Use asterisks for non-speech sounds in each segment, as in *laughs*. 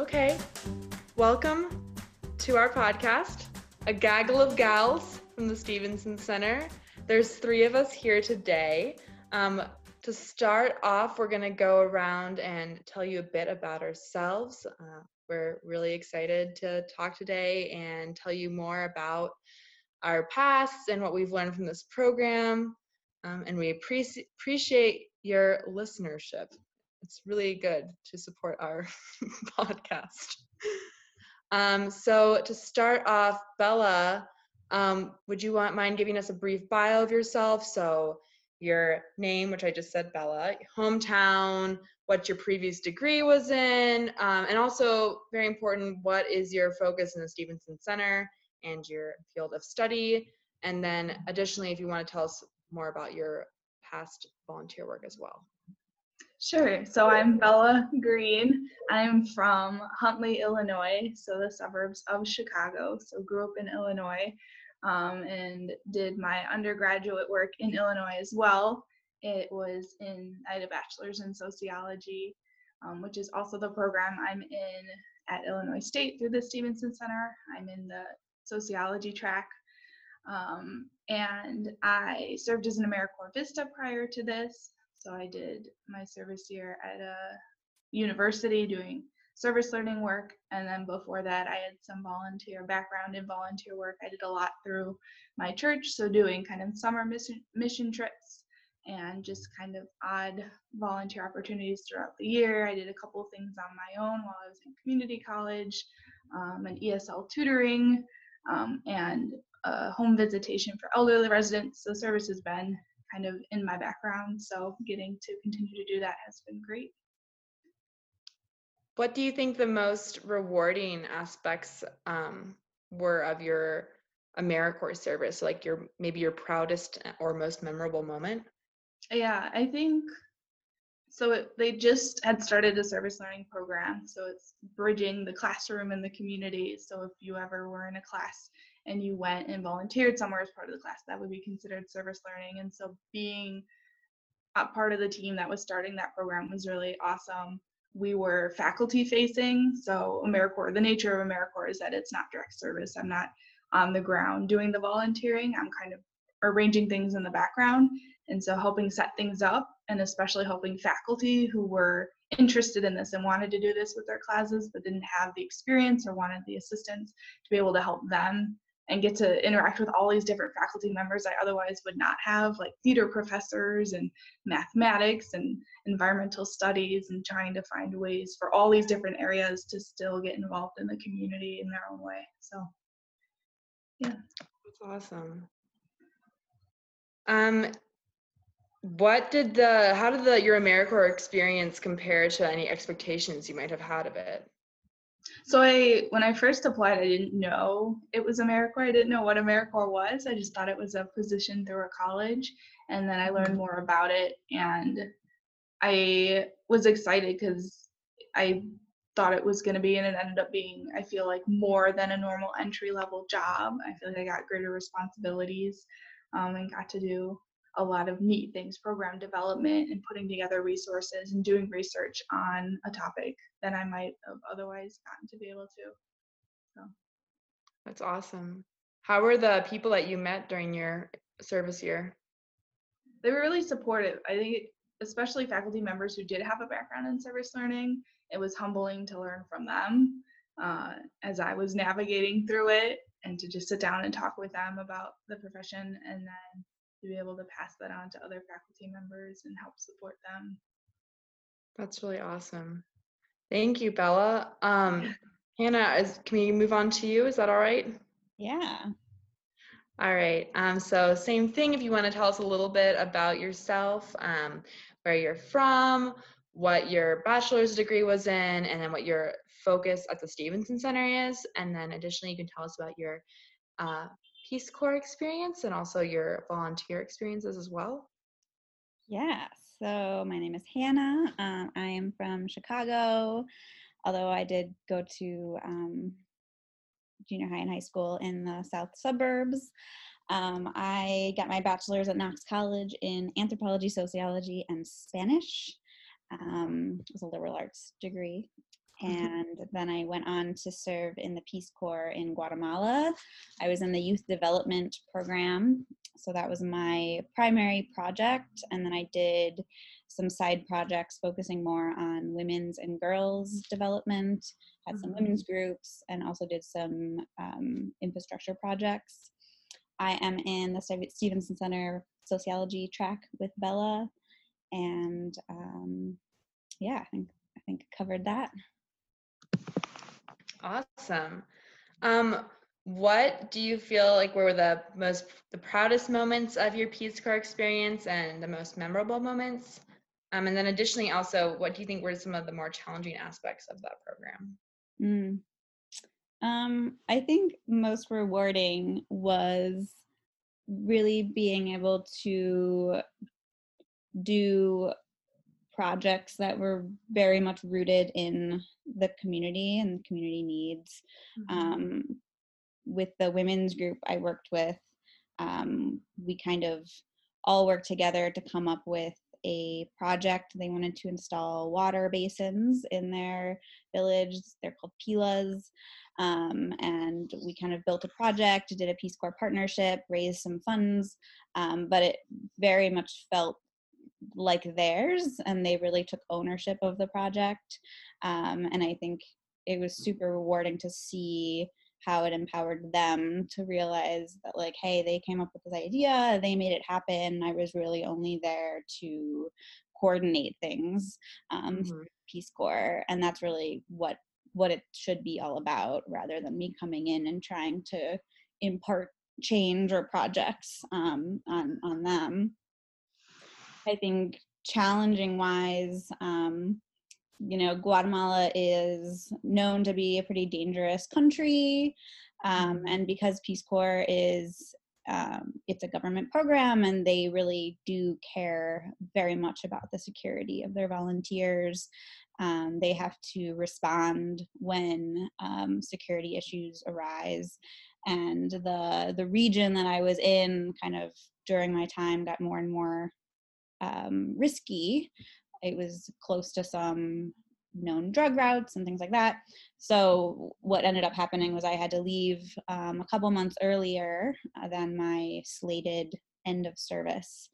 Okay. Welcome to our podcast, A Gaggle of Gals from the Stevenson Center. There's three of us here today. Um, to start off, we're going to go around and tell you a bit about ourselves. Uh, we're really excited to talk today and tell you more about our pasts and what we've learned from this program. Um, and we appreci- appreciate your listenership. It's really good to support our *laughs* podcast. Um, so to start off, Bella, um, would you want mind giving us a brief bio of yourself? So your name, which I just said, Bella, hometown, what your previous degree was in, um, and also very important, what is your focus in the Stevenson Center and your field of study? And then additionally, if you want to tell us more about your past volunteer work as well. Sure. So I'm Bella Green. I'm from Huntley, Illinois, so the suburbs of Chicago. So grew up in Illinois um, and did my undergraduate work in Illinois as well. It was in, I had a bachelor's in sociology, um, which is also the program I'm in at Illinois State through the Stevenson Center. I'm in the sociology track. Um, and I served as an AmeriCorps Vista prior to this. So I did my service year at a university doing service learning work. And then before that, I had some volunteer background in volunteer work. I did a lot through my church, so doing kind of summer mission, trips and just kind of odd volunteer opportunities throughout the year. I did a couple things on my own while I was in community college, um, and ESL tutoring, um, and home visitation for elderly residents. So service has been kind of in my background. So getting to continue to do that has been great. What do you think the most rewarding aspects um, were of your AmeriCorps service? Like your maybe your proudest or most memorable moment? Yeah, I think so. It, they just had started a service learning program, so it's bridging the classroom and the community. So if you ever were in a class and you went and volunteered somewhere as part of the class, that would be considered service learning. And so being a part of the team that was starting that program was really awesome. We were faculty facing, so AmeriCorps, the nature of AmeriCorps is that it's not direct service. I'm not on the ground doing the volunteering. I'm kind of arranging things in the background. And so helping set things up and especially helping faculty who were interested in this and wanted to do this with their classes but didn't have the experience or wanted the assistance to be able to help them and get to interact with all these different faculty members I otherwise would not have, like theater professors and mathematics and environmental studies, and trying to find ways for all these different areas to still get involved in the community in their own way. So, yeah. That's awesome. Um, what did the, how did the, your AmeriCorps experience compare to any expectations you might have had of it? So I, when I first applied, I didn't know it was AmeriCorps. I didn't know what AmeriCorps was. I just thought it was a position through a college, and then I learned mm-hmm. more about it, and I was excited because I thought it was going to be, and it ended up being, I feel like, more than a normal entry level job. I feel like I got greater responsibilities um, and got to do a lot of neat things program development and putting together resources and doing research on a topic than I might have otherwise gotten to be able to. So that's awesome. How were the people that you met during your service year? They were really supportive. I think, especially faculty members who did have a background in service learning, it was humbling to learn from them uh, as I was navigating through it and to just sit down and talk with them about the profession and then to be able to pass that on to other faculty members and help support them. That's really awesome. Thank you, Bella. Um, Hannah, is, can we move on to you? Is that all right? Yeah. All right. Um, so same thing. If you want to tell us a little bit about yourself, um, where you're from, what your bachelor's degree was in, and then what your focus at the Stevenson Center is, and then additionally, you can tell us about your uh, Peace Corps experience and also your volunteer experiences as well? Yeah, so my name is Hannah. Um, I am from Chicago, although I did go to um, junior high and high school in the south suburbs. Um, I got my bachelor's at Knox College in anthropology, sociology, and Spanish. Um, it was a liberal arts degree. and then I went on to serve in the Peace Corps in Guatemala. I was in the youth development program, so that was my primary project, and then I did some side projects focusing more on women's and girls development. Had some Mm-hmm. women's groups, and also did some um, infrastructure projects. I am in the Stevenson Center sociology track with Bella, and um, yeah, I think I think covered that. Awesome. Um, what do you feel like were the most the proudest moments of your Peace Corps experience and the most memorable moments? Um, and then additionally, also, what do you think were some of the more challenging aspects of that program? Mm. Um, I think most rewarding was really being able to do projects that were very much rooted in the community and community needs. Um, with the women's group I worked with, um, we kind of all worked together to come up with a project. They wanted to install water basins in their village. They're called pilas. Um, and we kind of built a project, did a Peace Corps partnership, raised some funds, um, but it very much felt like theirs, and they really took ownership of the project. Um, and I think it was super rewarding to see how it empowered them to realize that like hey they came up with this idea they made it happen i was really only there to coordinate things um, Mhm. peace corps and that's really what what it should be all about rather than me coming in and trying to impart change or projects um, on on them i think challenging wise um, you know guatemala is known to be a pretty dangerous country um, and because peace corps is um, it's a government program and they really do care very much about the security of their volunteers um, they have to respond when um, security issues arise. And the the region that i was in kind of during my time got more and more um, risky it was close to some known drug routes and things like that. So what ended up happening was i had to leave um, a couple months earlier uh, than my slated end of service.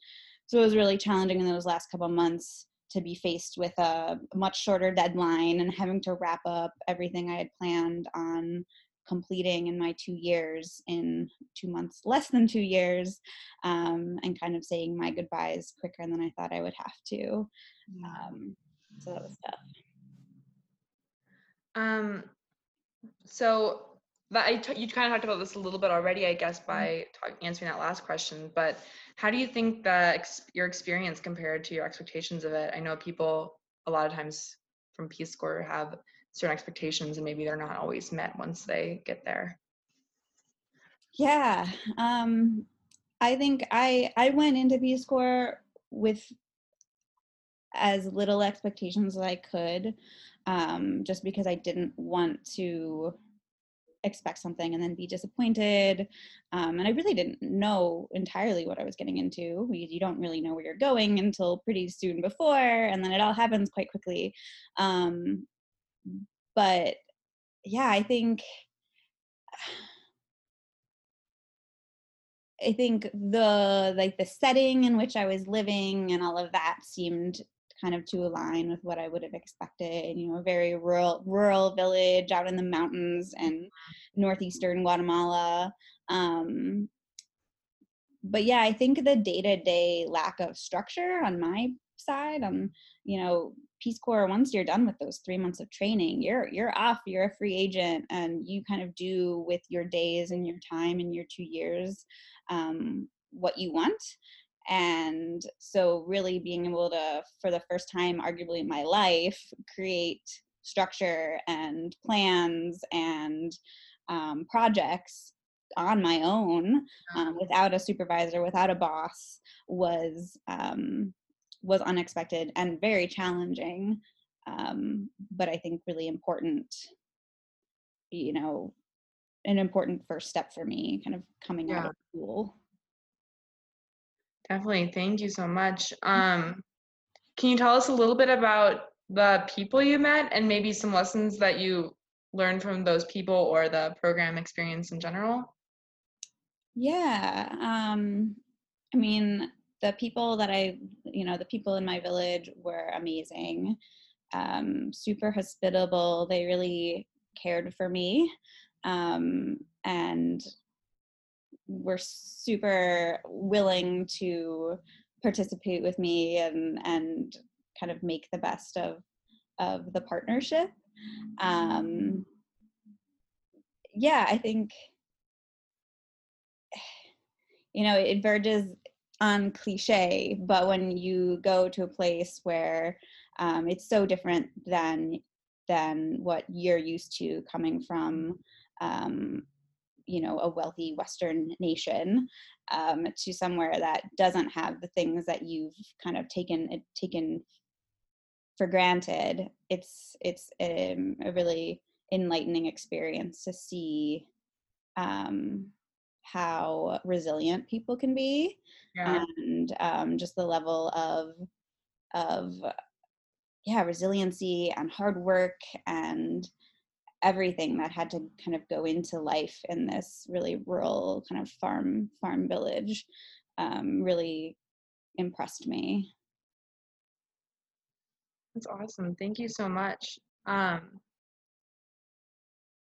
So it was really challenging in those last couple months to be faced with a much shorter deadline and having to wrap up everything i had planned on completing in my two years in two months less than two years um, and kind of saying my goodbyes quicker than i thought i would have to um, so that was tough Um, so that I t- you kind of talked about this a little bit already, I guess, by talk- answering that last question. But how do you think that ex- your experience compared to your expectations of it? I know people a lot of times from Peace Corps have certain expectations, and maybe they're not always met once they get there. yeah um, i think i i went into Peace Corps with as little expectations as i could um, just because i didn't want to expect something and then be disappointed um, and i really didn't know entirely what i was getting into because you don't really know where you're going until pretty soon before and then it all happens quite quickly um, but yeah i think I think the like the setting in which I was living and all of that seemed kind of to align with what I would have expected. You know, a very rural rural village out in the mountains and northeastern Guatemala. Um, but yeah, I think the day to day lack of structure on my side, um, you know, Peace Corps. Once you're done with those three months of training, you're you're off. You're a free agent, and you kind of do with your days and your time and your two years um, what you want. And so, really being able to, for the first time, arguably in my life, create structure and plans and um, projects on my own um, without a supervisor, without a boss, was um, was unexpected and very challenging. Um, but I think really important. You know, an important first step for me, kind of coming out of school. Definitely. Thank you so much. Um, can you tell us a little bit about the people you met and maybe some lessons that you learned from those people or the program experience in general? Yeah. Um, I mean, the people that I, you know, the people in my village were amazing, um, super hospitable. They really cared for me um, and were super willing to participate with me and and kind of make the best of of the partnership um yeah i think *sighs* you know it verges on cliche but when you go to a place where um, it's so different than than what you're used to coming from um, you know a wealthy western nation um, to somewhere that doesn't have the things that you've kind of taken taken for granted it's it's um, a really enlightening experience to see um, how resilient people can be yeah. and um, just the level of of yeah resiliency and hard work and everything that had to kind of go into life in this really rural kind of farm farm village um, really impressed me that's awesome thank you so much um,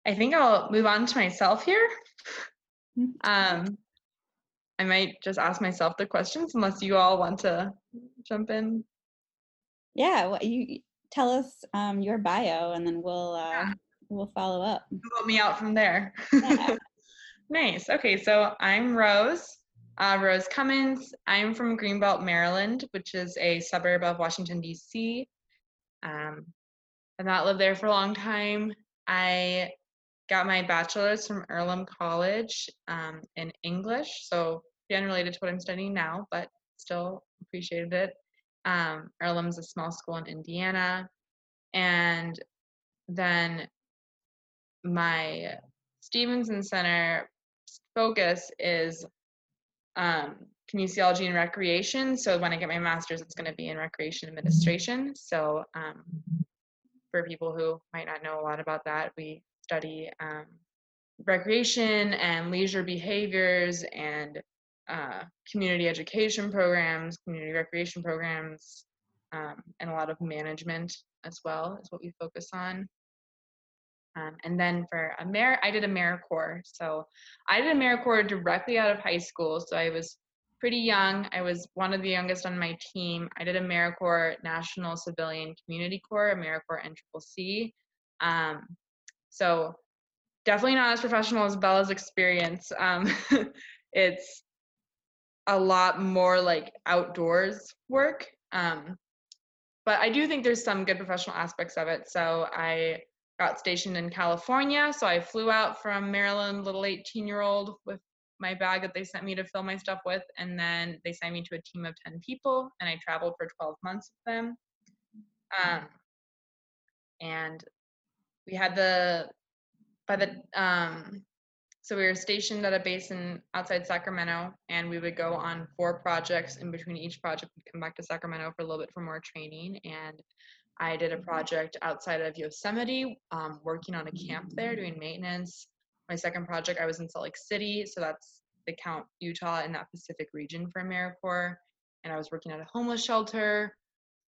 i think i'll move on to myself here. Um, i might just ask myself the questions unless you all want to jump in yeah well, you tell us um, your bio and then we'll uh, yeah we'll follow up. Vote me out from there. Yeah. *laughs* nice. Okay, so I'm Rose. Uh, Rose Cummins. I'm from Greenbelt, Maryland, which is a suburb of Washington, D.C. Um, I've not lived there for a long time. I got my bachelor's from Earlham College um, in English, so unrelated to what I'm studying now, but still appreciated it. Um, Earlham's a small school in Indiana. And then my Stevenson Center focus is um, kinesiology and recreation. So when I get my master's, it's going to be in recreation administration. So um, for people who might not know a lot about that, we study um, recreation and leisure behaviors and uh, community education programs, community recreation programs, um, and a lot of management as well is what we focus on. Um, and then for Amer, I did AmeriCorps. So I did AmeriCorps directly out of high school. So I was pretty young. I was one of the youngest on my team. I did AmeriCorps National Civilian Community Corps, AmeriCorps NCCC. Um, so definitely not as professional as Bella's experience. Um, *laughs* it's a lot more like outdoors work. Um, but I do think there's some good professional aspects of it. So I got stationed in California. So I flew out from Maryland, little 18 year old, with my bag that they sent me to fill my stuff with. And then they signed me to a team of 10 people, and I traveled for 12 months with them. Um, and we had the, by the, um, so we were stationed at a base in outside Sacramento, and we would go on four projects. In between each project, we'd come back to Sacramento for a little bit for more training. And I did a project outside of Yosemite, um, working on a camp there, doing maintenance. My second project, I was in Salt Lake City, so that's the count Utah in that Pacific region for AmeriCorps, and I was working at a homeless shelter.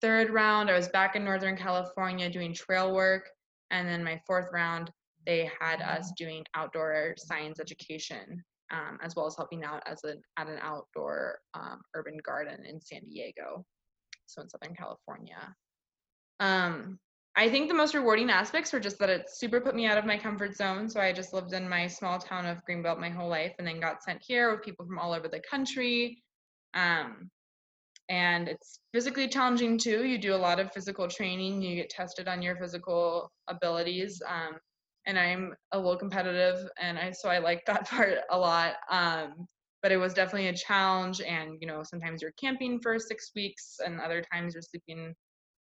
Third round, I was back in Northern California doing trail work, and then my fourth round, they had us doing outdoor science education, um, as well as helping out as an at an outdoor um, urban garden in San Diego, so in Southern California. Um, I think the most rewarding aspects were just that it super put me out of my comfort zone. So I just lived in my small town of Greenbelt my whole life and then got sent here with people from all over the country. Um, and it's physically challenging too. You do a lot of physical training, you get tested on your physical abilities. Um, and I'm a little competitive, and I so I like that *laughs* part a lot. Um, but it was definitely a challenge, and you know sometimes you're camping for six weeks, and other times you're sleeping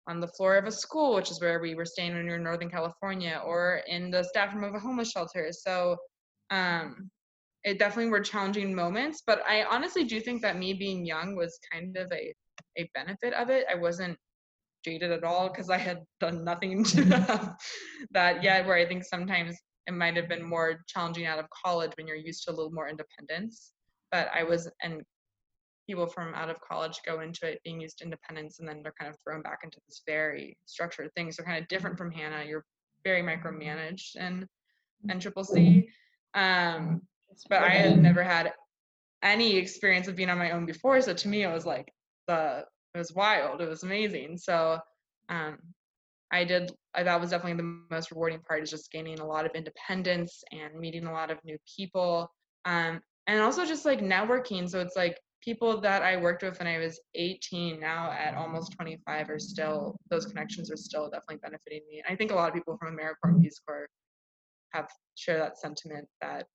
on the floor of a school, which is where we were staying when we were in Northern California, or in the staff room of a homeless shelter. So um, it definitely were challenging moments, but I honestly do think that me being young was kind of a, a benefit of it. I wasn't jaded at all because I had done nothing to *laughs* that yet. Where I think sometimes it might have been more challenging out of college when you're used to a little more independence. But I was, and people from out of college go into it being used to independence and then they're kind of thrown back into this very structured thing. So kind of different from Hannah. You're very micromanaged and and triple C. Um, but I had never had any experience of being on my own before. So to me, it was like the it was wild. It was amazing. So um, I did. I, that was definitely the most rewarding part is just gaining a lot of independence and meeting a lot of new people, um, and also just like networking. So it's like people that I worked with when I was 18, now at almost 25, are still those connections are still definitely benefiting me. And I think a lot of people from AmeriCorps and Peace Corps have share that sentiment that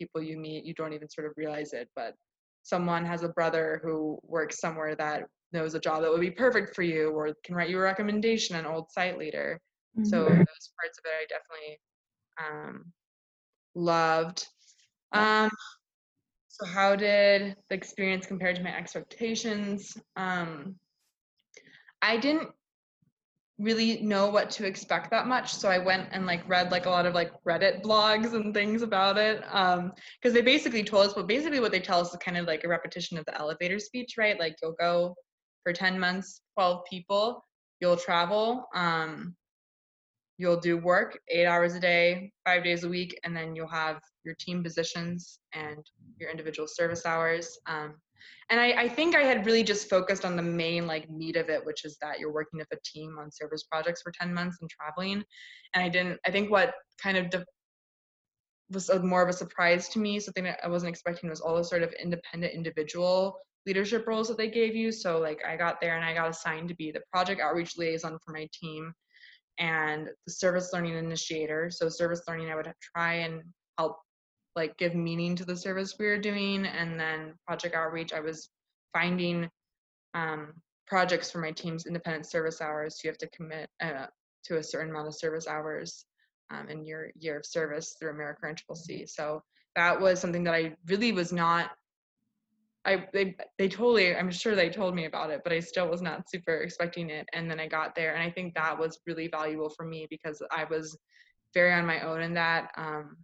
people you meet you don't even sort of realize it, but someone has a brother who works somewhere that knows a job that would be perfect for you or can write you a recommendation an old site leader. Mm-hmm. so those parts of it i definitely um, loved. Um, so how did the experience compare to my expectations? Um, i didn't really know what to expect that much. So i went and like read like a lot of like reddit blogs and things about it um because they basically told us but basically what they tell us is kind of like a repetition of the elevator speech right? Like you'll go for 10 months 12 people you'll travel um you'll do work eight hours a day five days a week and then you'll have your team positions and your individual service hours um, and I, I, think I had really just focused on the main like meat of it, which is that you're working with a team on service projects for 10 months and traveling. And I didn't, I think what kind of de- was a, more of a surprise to me, something that I wasn't expecting was all the sort of independent individual leadership roles that they gave you. So like I got there and I got assigned to be the project outreach liaison for my team and the service learning initiator. So service learning, I would try and help like give meaning to the service we were doing and then project outreach i was finding um, projects for my team's independent service hours you have to commit uh, to a certain amount of service hours um, in your year of service through america c so that was something that i really was not I they they totally I'm sure they told me about it, but I still was not super expecting it. And then I got there, and I think that was really valuable for me because I was very on my own in that. Um,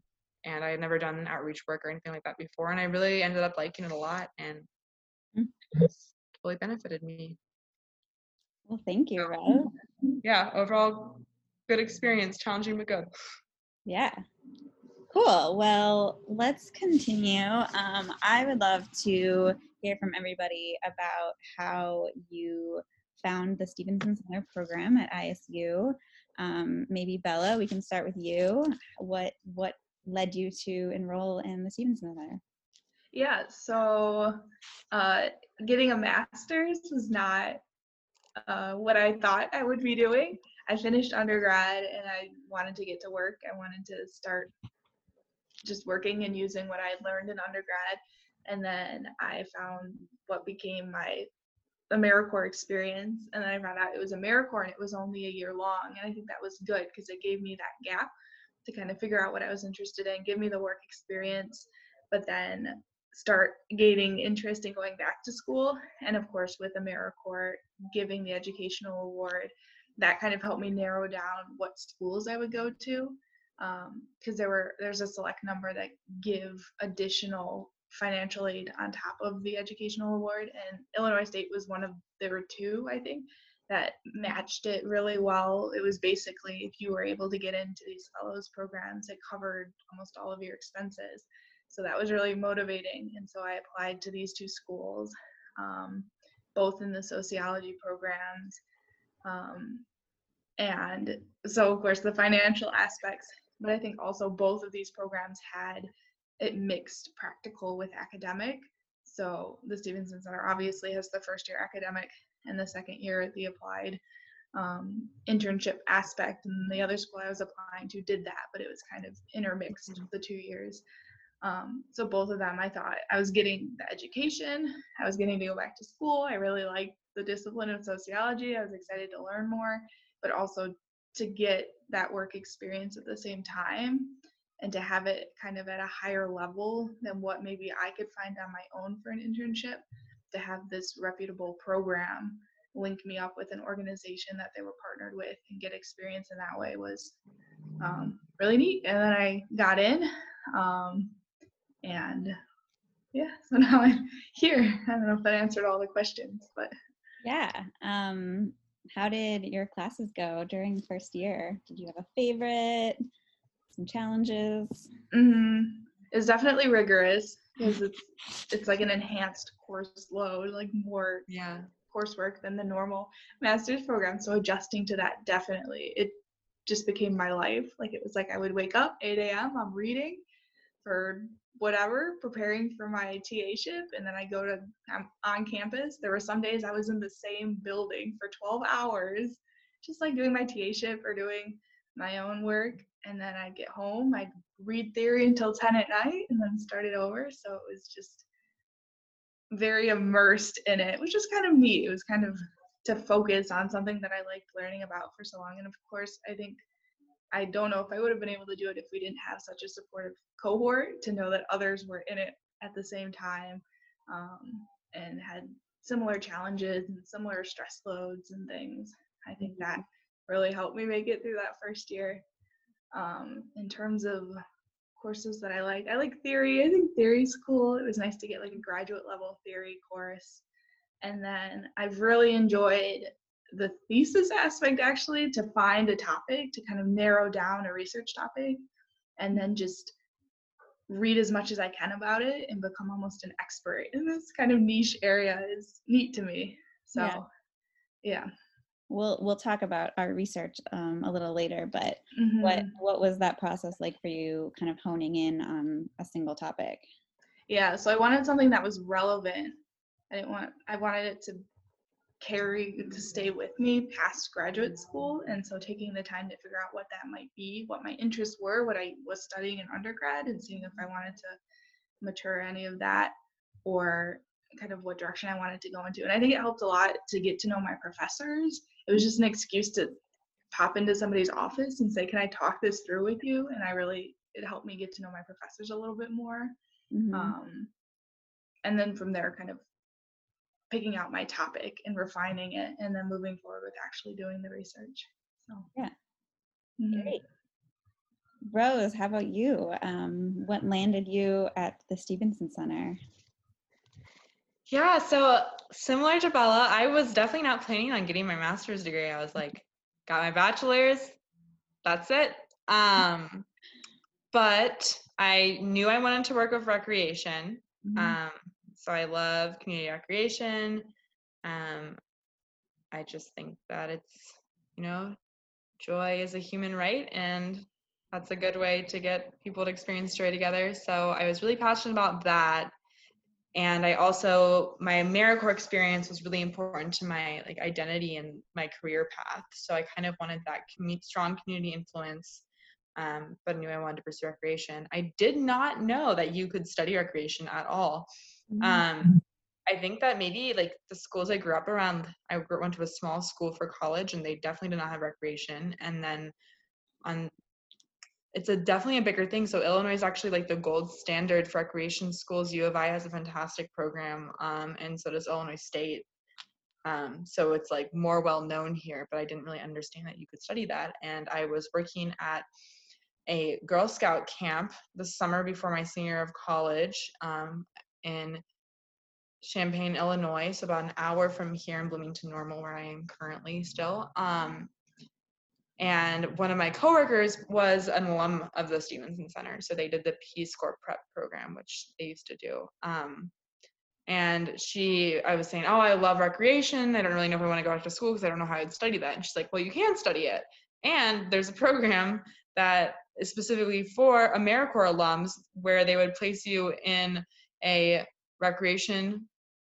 and I had never done outreach work or anything like that before, and I really ended up liking it a lot, and mm. it's totally benefited me. Well, thank you, Rose. *laughs* Yeah, overall, good experience, challenging but good. Yeah. Cool. Well, let's continue. Um, I would love to hear from everybody about how you found the Stevenson Center program at ISU. Um, maybe Bella, we can start with you. What what led you to enroll in the Stevenson Center? Yeah, so uh, getting a master's was not uh, what I thought I would be doing. I finished undergrad and I wanted to get to work. I wanted to start just working and using what I had learned in undergrad. And then I found what became my AmeriCorps experience. And then I found out it was AmeriCorps and it was only a year long. And I think that was good because it gave me that gap to kind of figure out what I was interested in, give me the work experience, but then start gaining interest in going back to school. And of course, with AmeriCorps giving the educational award, that kind of helped me narrow down what schools I would go to. Because um, there were there's a select number that give additional financial aid on top of the educational award, and Illinois State was one of there were two I think that matched it really well. It was basically if you were able to get into these fellows programs, it covered almost all of your expenses. So that was really motivating. And so I applied to these two schools, um, both in the sociology programs. Um, and so, of course, the financial aspects, but I think also both of these programs had it mixed practical with academic. So the Stevenson Center obviously has the first year academic and the second year the applied um, internship aspect and the other school i was applying to did that but it was kind of intermixed mm-hmm. the two years um, so both of them i thought i was getting the education i was getting to go back to school i really liked the discipline of sociology i was excited to learn more but also to get that work experience at the same time and to have it kind of at a higher level than what maybe i could find on my own for an internship to have this reputable program link me up with an organization that they were partnered with and get experience in that way was um, really neat. And then I got in, um, and yeah, *laughs* so now I'm here. I don't know if that answered all the questions, but yeah. Um, how did your classes go during the first year? Did you have a favorite? Some challenges? mm, it's definitely rigorous because it's it's like an enhanced course load, like more Yeah. coursework than the normal master's program. So adjusting to that definitely it just became my life. Like it was like I would wake up 8 a.m. I'm reading for whatever, preparing for my TA ship, and then I go to I'm on campus. There were some days I was in the same building for 12 hours, just like doing my TA ship or doing my own work. And then I'd get home, I'd read theory until 10 at night, and then start it over. So it was just very immersed in it, which was kind of neat. It was kind of to focus on something that I liked learning about for so long. And of course, I think I don't know if I would have been able to do it if we didn't have such a supportive cohort to know that others were in it at the same time um, and had similar challenges and similar stress loads and things. I think that really helped me make it through that first year. Um, in terms of courses that I like, I like theory. I think theory's cool. It was nice to get like a graduate level theory course. And then I've really enjoyed the thesis aspect actually to find a topic to kind of narrow down a research topic and then just read as much as I can about it and become almost an expert in this kind of niche area is neat to me. So Yeah. yeah. We'll we'll talk about our research um, a little later, but what Mhm. what was that process like for you, kind of honing in on a single topic? Yeah, so I wanted something that was relevant. I didn't want I wanted it to carry to stay with me past graduate school and so taking the time to figure out what that might be, what my interests were, what I was studying in undergrad and seeing if I wanted to mature any of that or kind of what direction I wanted to go into. And I think it helped a lot to get to know my professors. It was just an excuse to pop into somebody's office and say, "Can I talk this through with you?" And I really it helped me get to know my professors a little bit more Mhm. um, and then from there kind of picking out my topic and refining it and then moving forward with actually doing the research so Yeah. Mhm. Great. Rose, how about you? Um, what landed you at the Stevenson Center? Yeah, so similar to Bella, I was definitely not planning on getting my master's degree. I was like, got my bachelor's, that's it. Um, but I knew I wanted to work with recreation. Mhm. Um, so I love community recreation. Um, I just think that it's, you know, joy is a human right, and that's a good way to get people to experience joy together. So I was really passionate about that. And I also, my AmeriCorps experience was really important to my like identity and my career path. So I kind of wanted that commu- strong community influence um, but knew I wanted to pursue recreation. I did not know that you could study recreation at all. Mhm. Um, I think that maybe like the schools I grew up around, I went to a small school for college, and they definitely did not have recreation. And then on, it's a definitely a bigger thing. So Illinois is actually like the gold standard for recreation schools. U of I has a fantastic program, um, and so does Illinois State. Um, so it's like more well known here, but I didn't really understand that you could study that. And I was working at a Girl Scout camp the summer before my senior year of college um, in Champaign, Illinois, so about an hour from here in Bloomington Normal, where I am currently still. Um, and one of my coworkers was an alum of the Stevenson Center, so they did the Peace Corps prep program, which they used to do. Um, and she, I was saying, oh, I love recreation. I don't really know if I want to go back to school because I don't know how I'd study that. And she's like, well, you can study it. And there's a program that is specifically for AmeriCorps alums where they would place you in a recreation.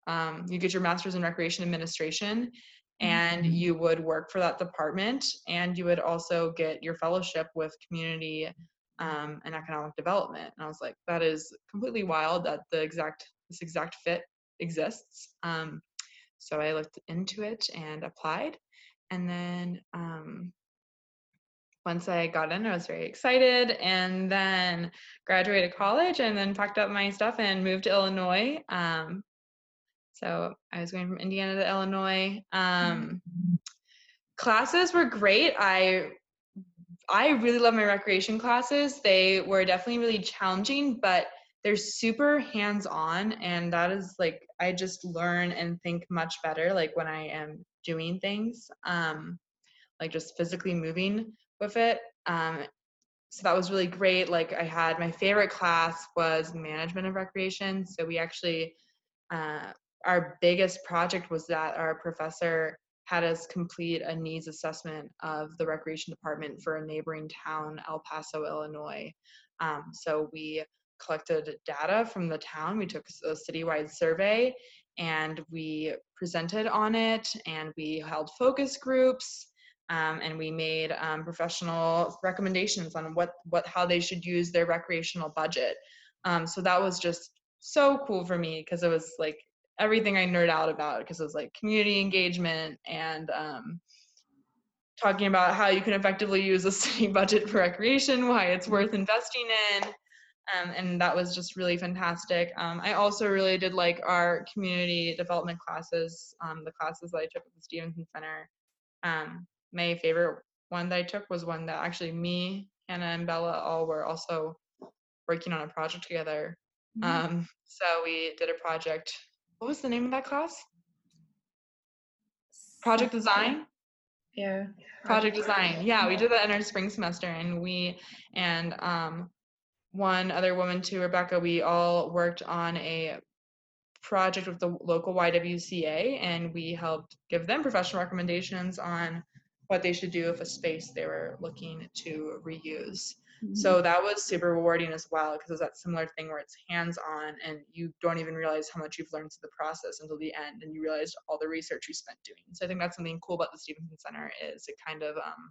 Um, you get your master's in recreation administration, and you would work for that department, and you would also get your fellowship with community um, and economic development. And I was like, that is completely wild that the exact this exact fit exists. Um, so I looked into it and applied, and then um, once I got in, I was very excited, and then graduated college, and then packed up my stuff and moved to Illinois. Um, So I was going from Indiana to Illinois. Um, classes were great. I I really love my recreation classes. They were definitely really challenging, but they're super hands-on and that is like I just learn and think much better like when I am doing things. Um like just physically moving with it. Um so that was really great. Like I had my favorite class was management of recreation. So we actually uh, our biggest project was that our professor had us complete a needs assessment of the recreation department for a neighboring town, El Paso, Illinois. Um, so we collected data from the town. We took a citywide survey and we presented on it and we held focus groups um, and we made um, professional recommendations on what what how they should use their recreational budget. Um, so that was just so cool for me because it was like everything I nerd out about because it was like community engagement and um, talking about how you can effectively use a *laughs* city budget for recreation, why it's worth investing in. Um, and that was just really fantastic. Um, I also really did like our community development classes, um, the classes that I took at the Stevenson Center. Um, my favorite one that I took was one that actually me, Hannah, and Bella all were also working on a project together. Mm-hmm. Um, so we did a project. What was the name of that class? Project design. Yeah. Project design. Yeah, we did that in our spring semester, and we and um, one other woman too, Rebecca. We all worked on a project with the local YWCA, and we helped give them professional recommendations on what they should do if a space they were looking to reuse. Mm-hmm. So that was super rewarding as well because it's that similar thing where it's hands on and you don't even realize how much you've learned through the process until the end and you realized all the research you spent doing. So I think that's something cool about the Stevenson Center is it kind of um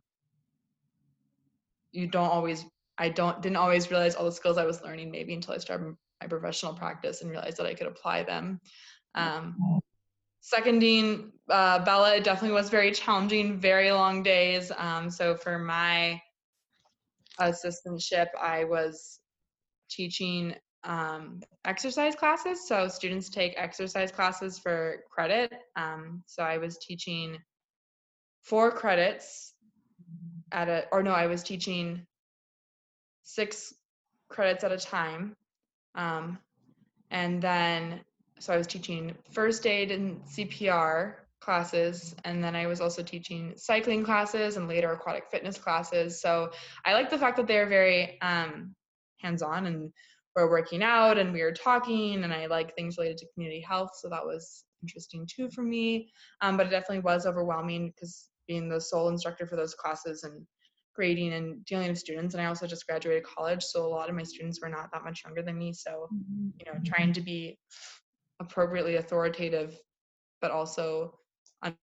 you don't always I don't didn't always realize all the skills I was learning maybe until I started my professional practice and realized that I could apply them. Um, seconding uh, Bella, it definitely was very challenging, very long days. Um, so for my assistantship, I was teaching um, exercise classes. So students take exercise classes for credit. Um, so I was teaching four credits at a, or no, I was teaching six credits at a time. Um, and then so I was teaching first aid and CPR classes, and then I was also teaching cycling classes and later aquatic fitness classes. So I like the fact that they're very um, hands-on and we're working out and we were talking, and I like things related to community health. So that was interesting too for me. Um, but it definitely was overwhelming because being the sole instructor for those classes and grading and dealing with students and i also just graduated college so a lot of my students were not that much younger than me so you know trying to be appropriately authoritative, but also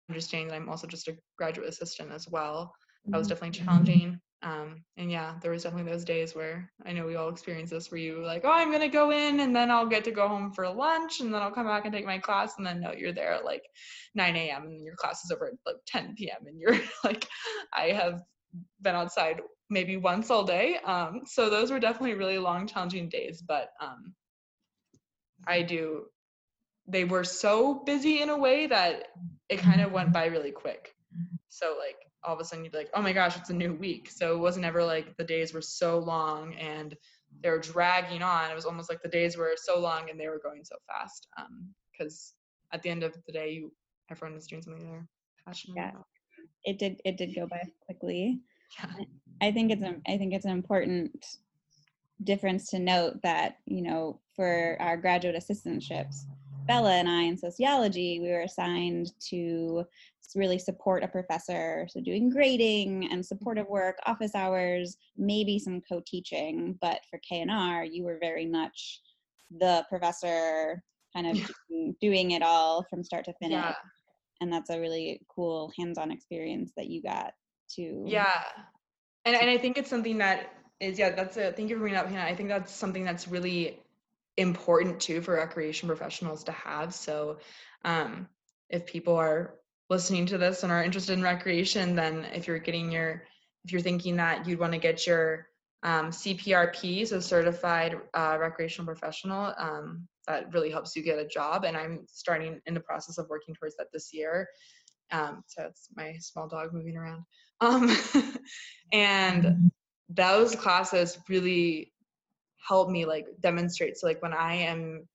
understanding that I'm also just a graduate assistant as well. That was mm-hmm. definitely challenging. Um, and yeah, there was definitely those days where I know we all experience this where you like, oh, I'm gonna go in and then I'll get to go home for lunch and then I'll come back and take my class and then no, you're there at like 9 a.m. and your class is over at like 10 p.m. and you're *laughs* like, I have been outside maybe once all day. Um, so those were definitely really long, challenging days, but um, I do they were so busy in a way that it kind of went by really quick. So like all of a sudden you'd be like, oh my gosh, it's a new week. So it wasn't ever like the days were so long and they were dragging on. It was almost like the days were so long and they were going so fast. Because um, at the end of the day, you everyone was doing something they're passionate yeah. about. It did. It did go by quickly. Yeah. I think it's a, I think it's an important difference to note that you know for our graduate assistantships Bella and I in sociology, we were assigned to really support a professor. So, doing grading and supportive mm-hmm. work, office hours, maybe some co teaching. But for KNR, you were very much the professor, kind of yeah. doing it all from start to finish. Yeah. And that's a really cool hands on experience that you got to. Yeah. And, and I think it's something that is, yeah, that's a, thank you for bringing up, Hannah. I think that's something that's really important too for recreation professionals to have. So um, if people are listening to this and are interested in recreation, then if you're getting your, if you're thinking that you'd want to get your um, CPRP, so certified uh, recreational professional, um, that really helps you get a job. And I'm starting in the process of working towards that this year. Um, so it's my small dog moving around. Um, *laughs* and those classes really help me like demonstrate. So like when I am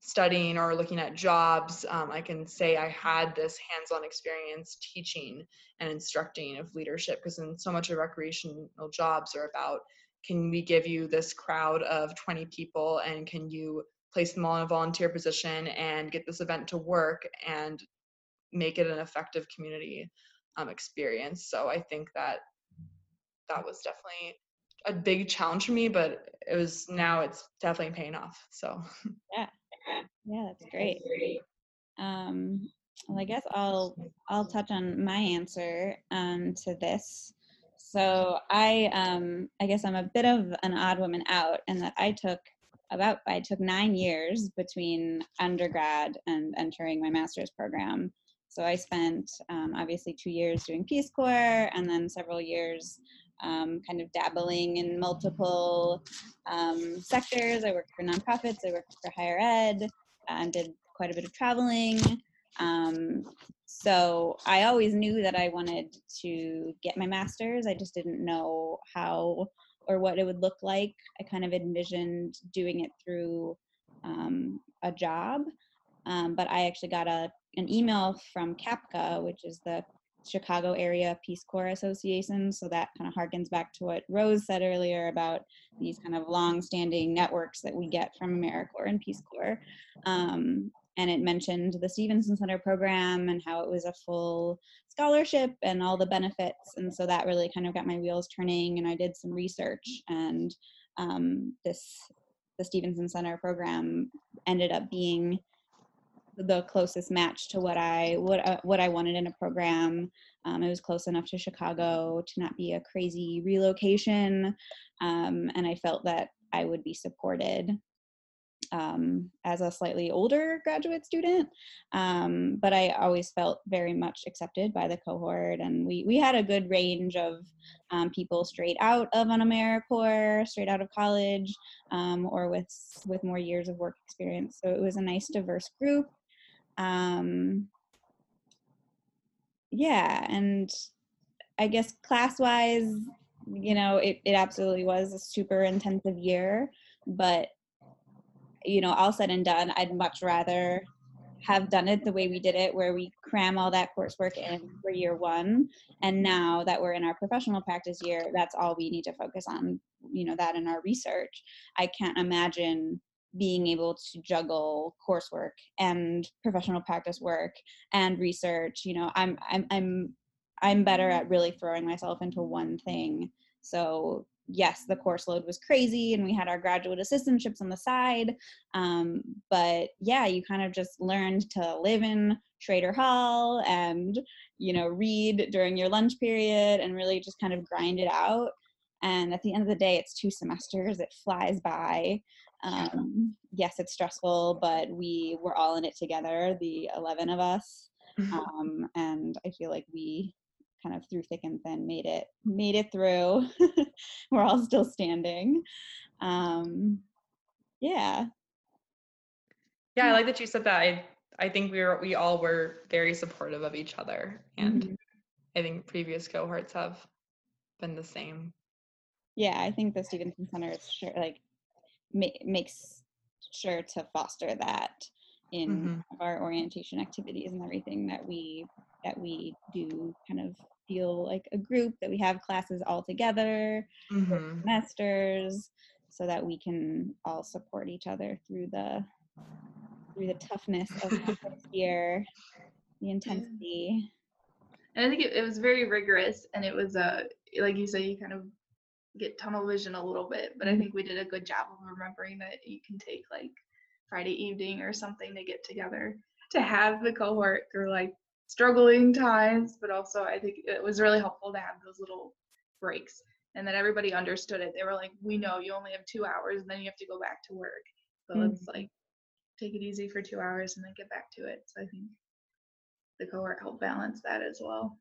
studying or looking at jobs, um, I can say I had this hands-on experience teaching and instructing of leadership because in so much of recreational jobs are about can we give you this crowd of 20 people and can you place them all in a volunteer position and get this event to work and make it an effective community um, experience. So I think that that was definitely a big challenge for me, but it was now it's definitely paying off. So yeah, yeah, that's *laughs* great. Um, well, I guess I'll I'll touch on my answer um, to this. So I um, I guess I'm a bit of an odd woman out, in that I took about I took nine years between undergrad and entering my master's program. So I spent um, obviously two years doing Peace Corps and then several years um, kind of dabbling in multiple um, sectors. I worked for nonprofits, I worked for higher ed, and did quite a bit of traveling. Um, so I always knew that I wanted to get my master's. I just didn't know how or what it would look like. I kind of envisioned doing it through um, a job. Um, but I actually got a an email from CAPCA, which is the Chicago Area Peace Corps Association. So that kind of harkens back to what Rose said earlier about these kind of long-standing networks that we get from AmeriCorps and Peace Corps. Um, and it mentioned the Stevenson Center program and how it was a full scholarship and all the benefits. And so that really kind of got my wheels turning. And I did some research, and um, this the Stevenson Center program ended up being the closest match to what I what uh, what I wanted in a program. Um, it was close enough to Chicago to not be a crazy relocation, um, and I felt that I would be supported um, as a slightly older graduate student. Um, but I always felt very much accepted by the cohort, and we we had a good range of um, people straight out of an AmeriCorps, straight out of college, um, or with with more years of work experience. So it was a nice diverse group um, yeah, and I guess class wise, you know, it, it absolutely was a super intensive year, but you know, all said and done, I'd much rather have done it the way we did it, where we cram all that coursework in for year one. And now that we're in our professional practice year, that's all we need to focus on, you know, that in our research. I can't imagine being able to juggle coursework and professional practice work and research you know i'm i'm i'm i'm better at really throwing myself into one thing. So yes the course load was crazy and we had our graduate assistantships on the side um, but yeah you kind of just learned to live in trader hall and you know read during your lunch period and really just kind of grind it out and at the end of the day it's two semesters it flies by um, yes, it's stressful, but we were all in it together, the 11 of us. Mm-hmm. Um, and I feel like we kind of through thick and thin made it made it through. *laughs* we're all still standing. Um, yeah. Yeah, I like that you said that. I I think we were we all were very supportive of each other, and mm-hmm. I think previous cohorts have been the same. Yeah, I think the Stevenson Center is sure like ma- makes sure to foster that in mm-hmm. our orientation activities and everything that we that we do kind of feel like a group that we have classes all together mm-hmm. semesters so that we can all support each other through the through the toughness of *laughs* the year the intensity and i think it, it was very rigorous and it was uh like you said you kind of get tunnel vision a little bit, but I mm-hmm. think we did a good job of remembering that you can take like Friday evening or something to get together to have the cohort through like struggling times, but also I think it was really helpful to have those little breaks and that everybody understood it. They were like, we know you only have two hours and then you have to go back to work. But mm-hmm. let's like take it easy for two hours and then get back to it. So I think the cohort helped balance that as well.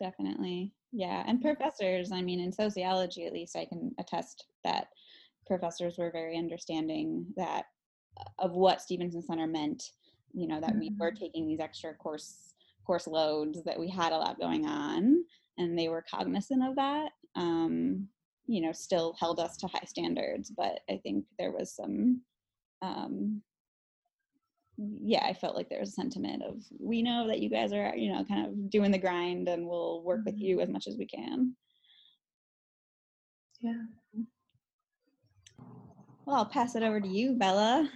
Definitely. Yeah, and professors, I mean, in sociology at least, I can attest that professors were very understanding that of what Stevenson Center meant. You know that we were Mhm. taking these extra course course loads, that we had a lot going on, and they were cognizant of that. Um, you know, still held us to high standards, but I think there was some. Um, yeah, I felt like there was a sentiment of we know that you guys are, you know, kind of doing the grind, and we'll work with Mhm. you as much as we can. Yeah. Well, I'll pass it over to you, Bella.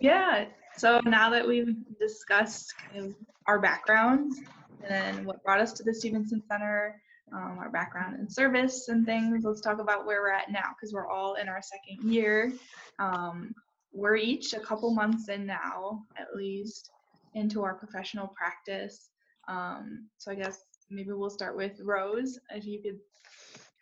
Yeah. So now that we've discussed kind of our backgrounds and what brought us to the Stevenson Center, um, our background in service and things, let's talk about where we're at now because we're all in our second year. Um, we're each a couple months in now, at least, into our professional practice. Um, so I guess maybe we'll start with Rose. If you could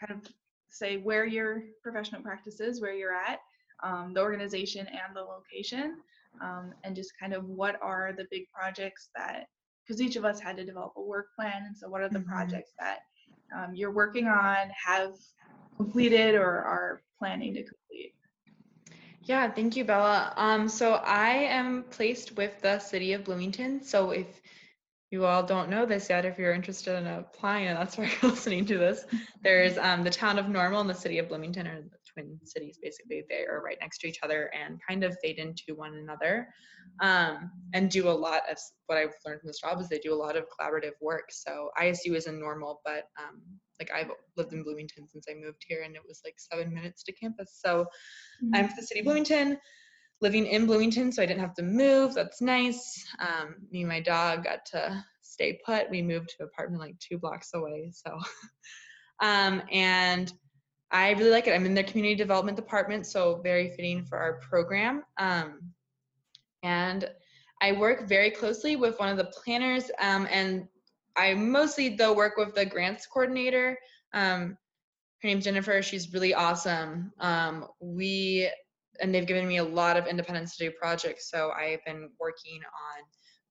kind of say where your professional practice is, where you're at, um, the organization and the location, um, and just kind of what are the big projects that, because each of us had to develop a work plan, and so what are the Mhm. projects that um, you're working on, have completed, or are planning to complete? Yeah, thank you, Bella. Um, so I am placed with the city of Bloomington. So if you all don't know this yet, if you're interested in applying, and that's why *laughs* you're listening to this, there's um, the town of Normal and the city of Bloomington are twin cities. Basically, they are right next to each other and kind of fade into one another, um, and do a lot of what I've learned from this job is they do a lot of collaborative work. So ISU is in Normal, but um, like I've lived in Bloomington since I moved here, and it was like seven minutes to campus. So I'm for the city of Bloomington, living in Bloomington, so I didn't have to move. That's nice. Um, me and my dog got to stay put. We moved to an apartment like two blocks away. So, *laughs* um, and I really like it. I'm in their community development department, so very fitting for our program. Um, and I work very closely with one of the planners, um, and I mostly though work with the grants coordinator. Um, her name's Jennifer. She's really awesome. Um, we and they've given me a lot of independence to do projects. So I've been working on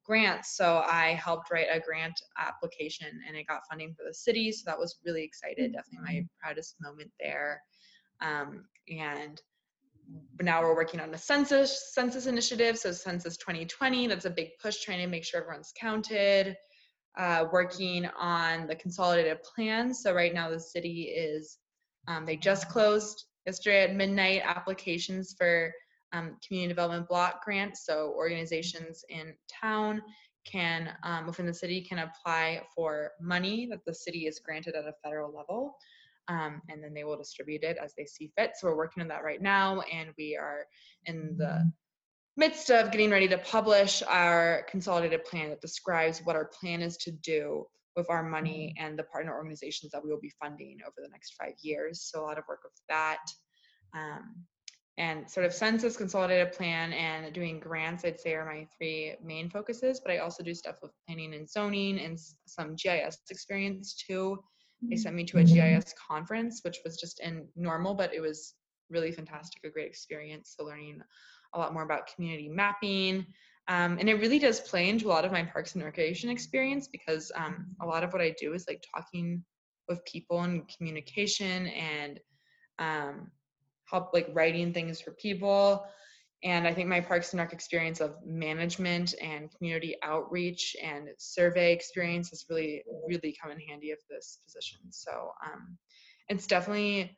grants. So I helped write a grant application and it got funding for the city. So that was really excited. Definitely my proudest moment there. Um, and now we're working on a census census initiative. So Census 2020. That's a big push trying to make sure everyone's counted. Uh, working on the consolidated plan. So right now the city is um, they just closed yesterday at midnight applications for um, community development block grants. So organizations in town can, um, within the city, can apply for money that the city is granted at a federal level. Um, and then they will distribute it as they see fit. So we're working on that right now, and we are in the midst of getting ready to publish our consolidated plan that describes what our plan is to do with our money and the partner organizations that we will be funding over the next five years. So a lot of work with that. Um, and sort of census consolidated plan and doing grants, I'd say are my three main focuses, but I also do stuff with planning and zoning and some GIS experience too. They sent me to a GIS conference, which was just in normal, but it was really fantastic, a great experience. So learning a lot more about community mapping. Um, and it really does play into a lot of my parks and recreation experience because um, a lot of what I do is like talking with people and communication and um, help like writing things for people. And I think my Parks and Rec experience of management and community outreach and survey experience has really, really come in handy of this position. So um, it's definitely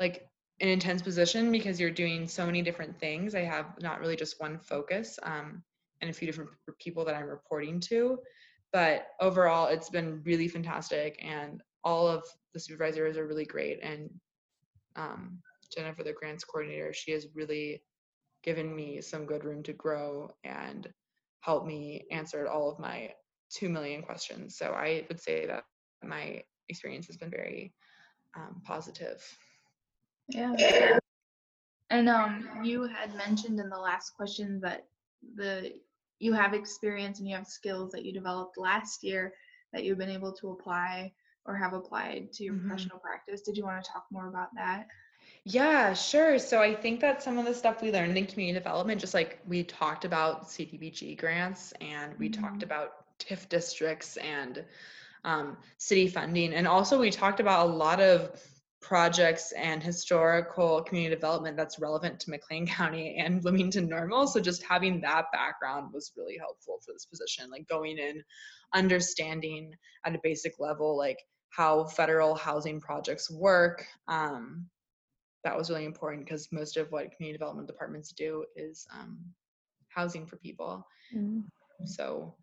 like an intense position because you're doing so many different things. I have not really just one focus um, and a few different people that I'm reporting to. But overall, it's been really fantastic, and all of the supervisors are really great. And um, Jennifer, the grants coordinator, she has really given me some good room to grow and helped me answer all of my 2 million questions. So I would say that my experience has been very um, positive. Yeah. And um, you had mentioned in the last question that the you have experience and you have skills that you developed last year that you've been able to apply or have applied to your Mhm. professional practice. Did you want to talk more about that? Yeah, sure. So I think that some of the stuff we learned in community development, just like we talked about CDBG grants and we talked Mhm. about TIF districts and um, city funding. And also we talked about a lot of projects and historical community development that's relevant to McLean *laughs* County and Bloomington Normal. So just having that background was really helpful for this position, like going in, understanding at a basic level, like how federal housing projects work. Um, that was really important because most of what community development departments do is um, housing for people. Mm. So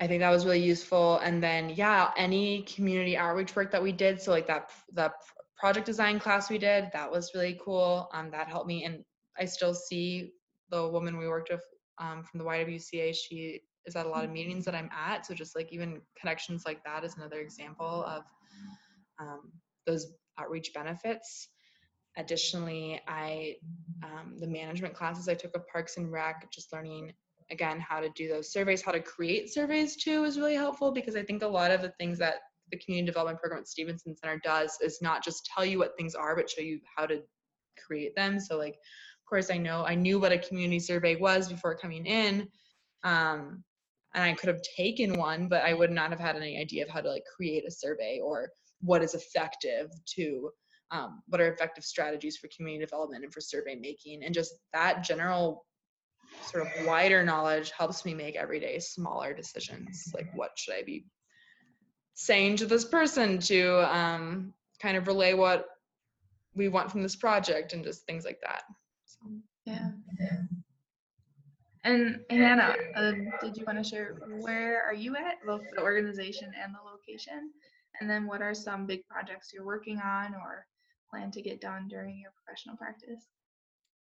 I think that was really useful. And then, yeah, any community outreach work that we did. So like that, that project design class we did, that was really cool. Um, that helped me. And I still see the woman we worked with um, from the YWCA. She is at a lot of meetings that I'm at. So just like even connections like that is another example of um, those outreach benefits. Additionally, I um, the management classes I took of Parks and Rec, just learning again how to do those surveys, how to create surveys too is really helpful because I think a lot of the things that the community development program at Stevenson Center does is not just tell you what things are, but show you how to create them. So like, of course, I know I knew what a community survey was before coming in, um, and I could have taken one, but I would not have had any idea of how to like create a survey or what is effective to um, what are effective strategies for community development and for survey making and just that general sort of wider knowledge helps me make everyday smaller decisions like what should i be saying to this person to um, kind of relay what we want from this project and just things like that. So. Yeah. And Hannah, uh, did you want to share where are you at, both the organization and the location? And then what are some big projects you're working on or plan to get done during your professional practice?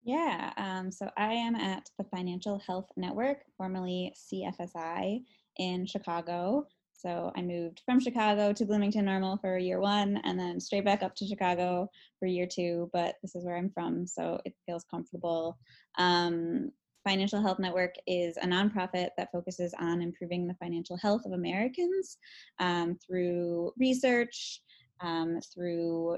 Yeah, um, so I am at the Financial Health Network, formerly CFSI, in Chicago. So I moved from Chicago to Bloomington Normal for year one and then straight back up to Chicago for year two, but this is where I'm from, so it feels comfortable. Um, Financial Health Network is a nonprofit that focuses on improving the financial health of Americans um, through research, um, through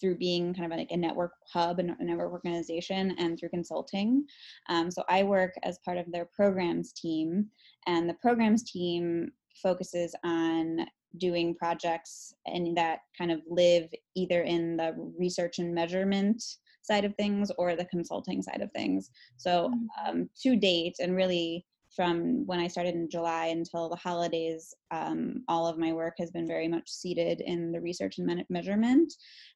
through being kind of like a network hub and a network organization and through consulting. Um, so I work as part of their programs team, and the programs team focuses on doing projects and that kind of live either in the research and measurement side of things or the consulting side of things. So mm. um, to date, and really from when I started in July until the holidays, um, all of my work has been very much seated in the research and measurement.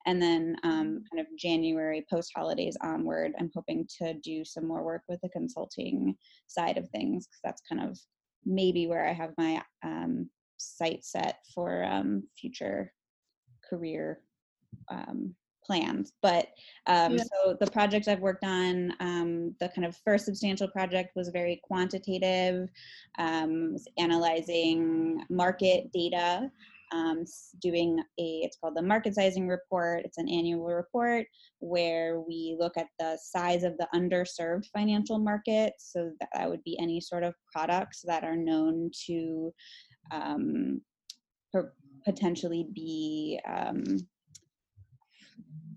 And then, um, kind of January post holidays onward, I'm hoping to do some more work with the consulting side of things because that's kind of maybe where I have my um, sight set for um, future career um, plans. But um, yeah. so the project I've worked on, um, the kind of first substantial project was very quantitative, um, was analyzing market data. Um, doing a it's called the market sizing report it's an annual report where we look at the size of the underserved financial market so that, that would be any sort of products that are known to um, potentially be um,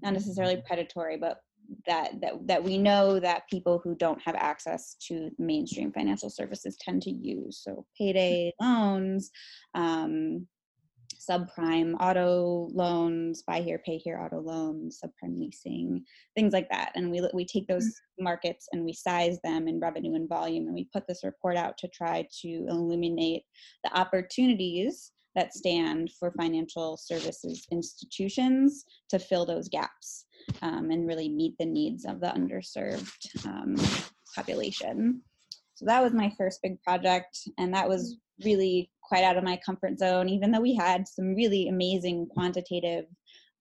not necessarily predatory, but that that that we know that people who don't have access to mainstream financial services tend to use. So payday loans, um, subprime auto loans, buy here, pay here auto loans, subprime leasing, things like that. And we we take those mm. markets and we size them in revenue and volume, and we put this report out to try to illuminate the opportunities that stand for financial services institutions to fill those gaps um, and really meet the needs of the underserved um, population. So that was my first big project, and that was really quite out of my comfort zone, even though we had some really amazing quantitative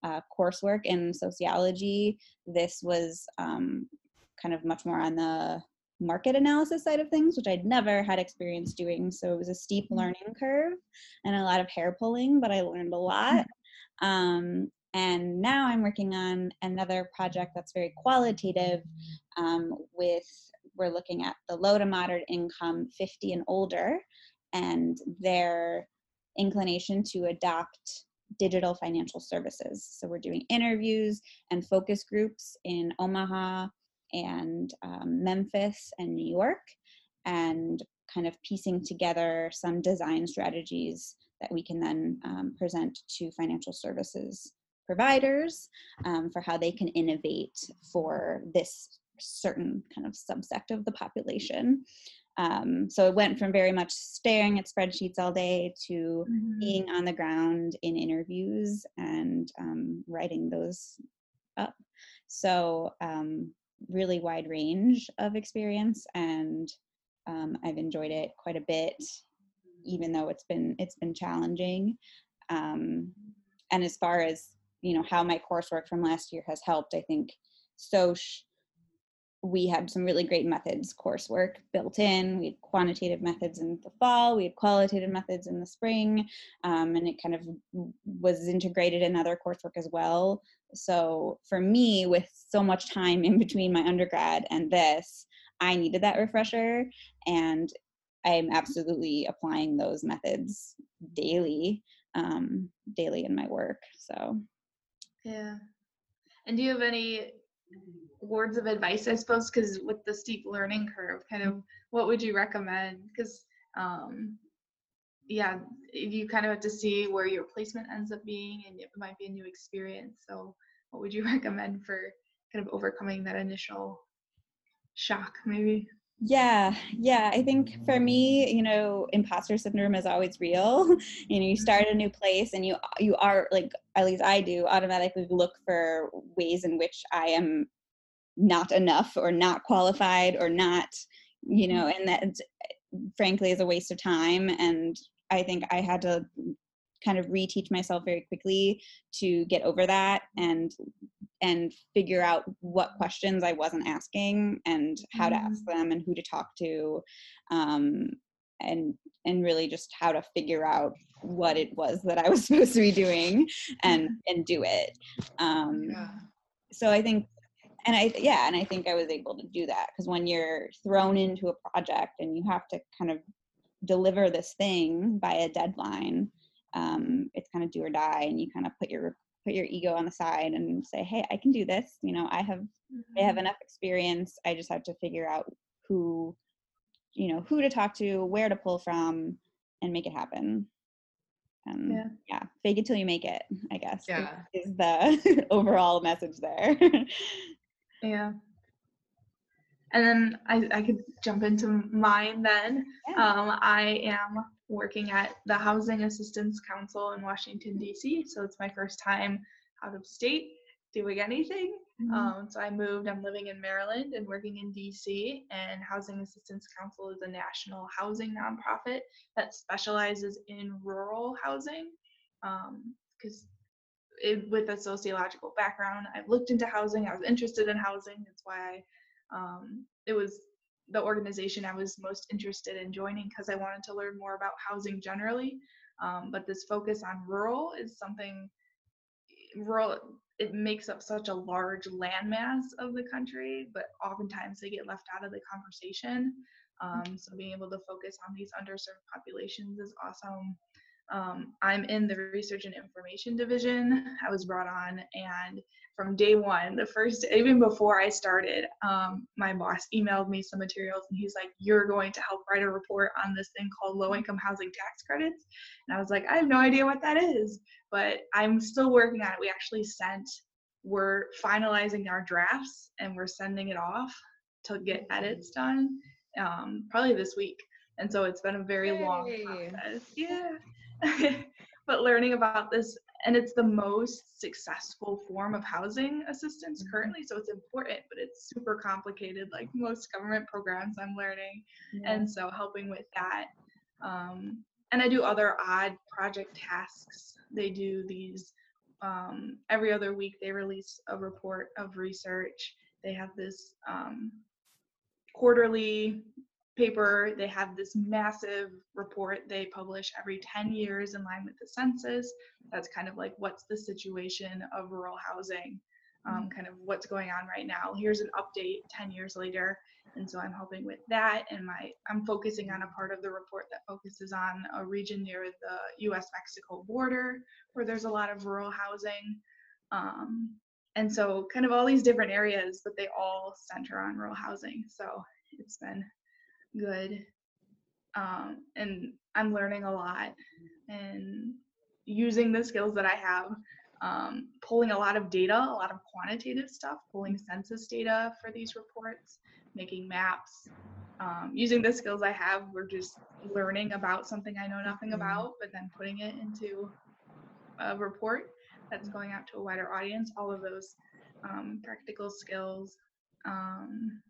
uh, coursework in sociology. This was um, kind of much more on the market analysis side of things, which I'd never had experience doing. So it was a steep mm. learning curve and a lot of hair pulling, but I learned a lot. Mm. Um, and now I'm working on another project that's very qualitative um, with we're looking at the low to moderate income 50 and older and their inclination to adopt digital financial services. So we're doing interviews and focus groups in Omaha, and um, Memphis and New York, and kind of piecing together some design strategies that we can then um, present to financial services providers um, for how they can innovate for this certain kind of subsect of the population. Um, so it went from very much staring at spreadsheets all day to Mhm. being on the ground in interviews and um, writing those up. So um, really wide range of experience, and um, I've enjoyed it quite a bit, even though it's been it's been challenging. Um, and as far as you know how my coursework from last year has helped, I think so. Sh- we had some really great methods coursework built in. We had quantitative methods in the fall, we had qualitative methods in the spring, um, and it kind of was integrated in other coursework as well. So for me, with so much time *laughs* in between my undergrad and this, I needed that refresher, and I'm absolutely applying those methods daily, um, daily in my work. So Yeah. And do you have any words of advice, I suppose, because with the steep learning curve, kind of what would you recommend? Because, um, yeah, you kind of have to see where your placement ends up being, and it might be a new experience. So, what would you *laughs* recommend for kind of overcoming that initial shock, maybe? Yeah, yeah. I think for me, you know, imposter syndrome is always real. *laughs* You know, you start a mm-hmm. new place and you you are like at least I do automatically look for ways in which I am not enough or not qualified or not, you know, mm-hmm. and that frankly is a waste of time and I think I had to kind of reteach myself very quickly to get over that and and figure out what questions I wasn't asking and how to ask them and who to talk to, um, and and really just how to figure out what it was that I was *laughs* supposed to be doing and *laughs* and do it. Um, Yeah. so I think, and I yeah, and I think I was able to do that because when you're thrown into a project and you have to kind of deliver this thing by a deadline, um, it's kind of do or die, and you kind of put your put your ego on the side and say, hey, I can do this. You know, I have I have enough experience. I just have to figure out who, you know, who to talk to, where to pull from, and make it happen. Um, Yeah. yeah, fake it till you make it. I guess. is- Yeah. is the *laughs* overall message there. *laughs* Yeah. And then I, I could jump into mine then. Yeah. Um, I am working at the Housing Assistance Council in Washington, D.C. So it's my first time out of state doing anything. Mhm. Um, so I moved, I'm living in Maryland and working in DC. And Housing Assistance Council is a national housing nonprofit that specializes in rural housing. Because it, with a sociological background, I've looked into housing, I was interested in housing. That's why I, um, it was the organization I was most interested in joining because I wanted to learn more about housing generally. Um, but this focus on rural is something rural it makes up such a large landmass of the country but oftentimes they get left out of the conversation. Um, so being able to focus on these underserved populations is awesome. Um, i'm in the research and information division. I was brought on and from day one the first even before i started um, my boss emailed me some materials and he's like you're going to help write a report on this thing called low income housing tax credits and i was like i have no idea what that is but I'm still working on it. We actually sent, we're finalizing our drafts and we're sending it off to get edits done um, probably this week. And so it's been a very long process. Yeah. *laughs* but learning about this, and it's the most successful form of housing assistance currently. So it's important, but it's super complicated, like *laughs* most government programs I'm learning and so helping with that um, and i do other odd project tasks. They do these um, every other week they release a report of research. They have this um, quarterly paper they have this massive report they publish every 10 years in line with the census. That's kind of like what's the situation of rural housing? Um, kind of what's going on right now? Here's an update 10 years later. And so i'm helping with that and my i'm focusing on a part of the report that focuses on a region near the us mexico border where there's a lot of rural housing. Um, and so kind of all these different areas but they all center on rural housing. So it's been good um, and i'm learning a lot and using the skills that i have um, pulling a lot of data, a lot of quantitative stuff, pulling census data for these reports, making maps. Um, using the skills I have, we're just learning about something I know nothing Mhm. about, but then putting it into a report that's going out to a wider audience. All of those um, practical skills. Um,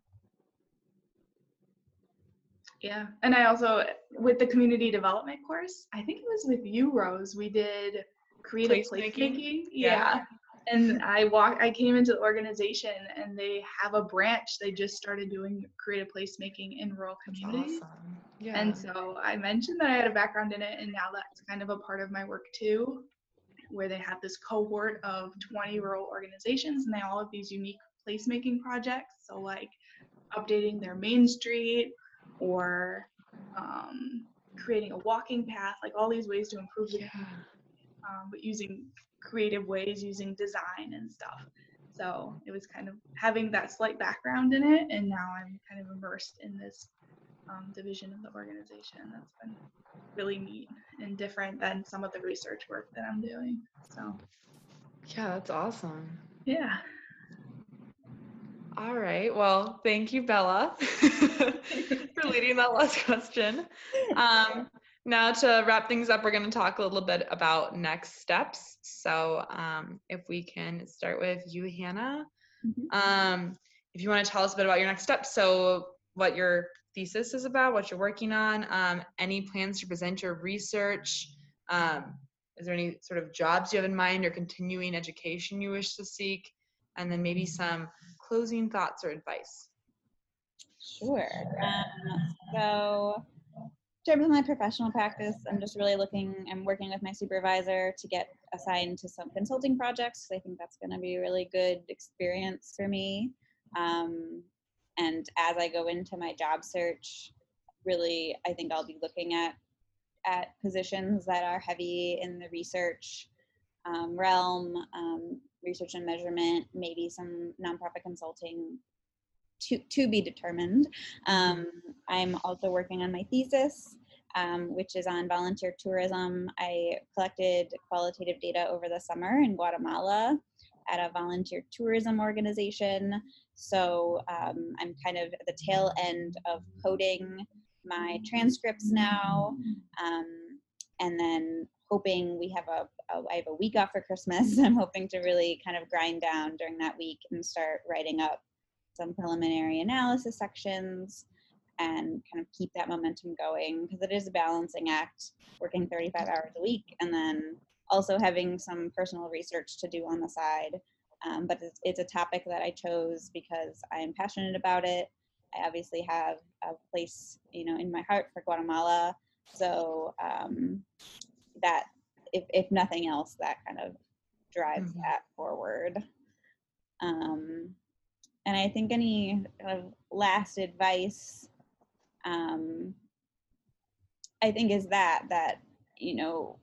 yeah, and I also with the community development course, I think it was with you, Rose. We did creative Placemaking? placemaking. Yeah. Yeah. And I walk. I came into the organization, and they have a branch. They just started doing creative placemaking in rural communities. Awesome. Yeah. And so I mentioned that I had a background in it, and now that's kind of a part of my work too, where they have this cohort of 20 rural organizations, and they all have these unique placemaking projects. So, like updating their main street or um, creating a walking path, like all these ways to improve the yeah. um, but using creative ways, using design and stuff. So it was kind of having that slight background in it, and now I'm kind of immersed in this um, division of the organization. That's been really neat and different than some of the research work that I'm doing. So Yeah, that's awesome. yeah, All right. Well, thank you, Bella, *laughs* for leading that last question. Um, now, to wrap things up, we're going to talk a little bit about next steps. So, um, if we can start with you, Hannah. Mhm. Um, if you want to tell us a bit about your next steps, so what your thesis is about, what you're working on, um, any plans to present your research, um, is there any sort of jobs you have in mind or continuing education you wish to seek, and then maybe some closing thoughts or advice. Sure. Um, so, of my professional practice, I'm just really looking, I'm working with my supervisor to get assigned to some consulting projects. I think that's going to be a really good experience for me. Um, and as I go into my job search, really, I think I'll be looking at at positions that are heavy in the research um, realm, um, research and measurement, maybe some nonprofit consulting to, to be determined. Um, I'm also working on my thesis, um, which is on volunteer tourism. I collected qualitative data over the summer in Guatemala at a volunteer tourism organization. So um, I'm kind of at the tail end of coding my transcripts now. Um, and then hoping we have a, a I have a week off for Christmas. *laughs* I'm hoping to really kind of grind down during that week and start writing up some preliminary analysis sections and kind of keep that momentum going because it is a balancing act working 35 hours a week and then also having some personal research to do on the side. Um, but it's, it's a topic that i chose because i am passionate about it. I obviously have a place you know in my heart for guatemala. So um, that if, if nothing else that kind of drives Mhm. that forward um, and I think any kind of last advice, um, I think is that that you know,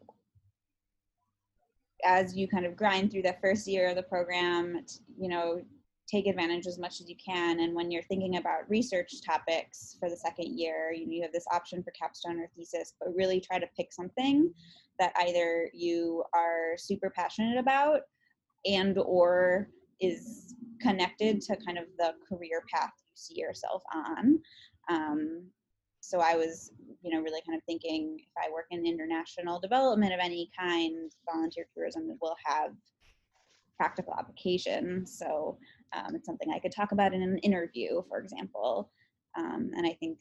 as you kind of grind through the first year of the program, you know, take advantage as much as you can. And when you're thinking about research topics for the second year, you, know, you have this option for capstone or thesis, but really try to pick something that either you are super passionate about and or is connected to kind of the career path you see yourself on. Um, so I was, you know, really kind of thinking if I work in international development of any kind, volunteer tourism will have practical application. So um, it's something I could talk about in an interview, for example. Um, and I think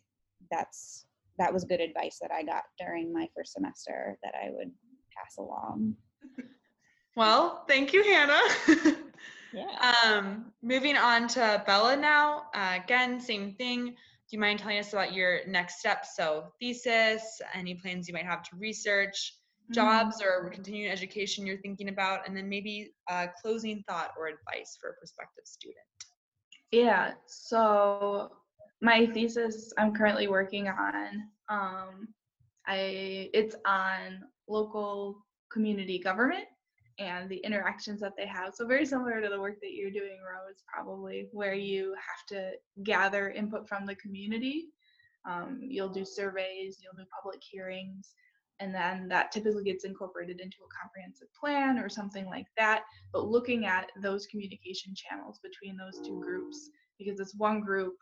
that's that was good advice that I got during my first semester that I would pass along. *laughs* Well, thank you, Hannah. Yeah. *laughs* um, moving on to Bella now. Uh, again, same thing. Do you mind telling us about your next steps? So, thesis, any plans you might have to research, jobs or continuing education you're thinking about, and then maybe a closing thought or advice for a prospective student. Yeah, so my thesis I'm currently working on, um, I it's on local community government and the interactions that they have. So very similar to the work that you're doing, Rose, probably, where you have to gather input from the community. Um, you'll do surveys, you'll do public hearings, and then that typically gets incorporated into a comprehensive plan or something like that. But looking at those communication channels between those two groups, because it's one group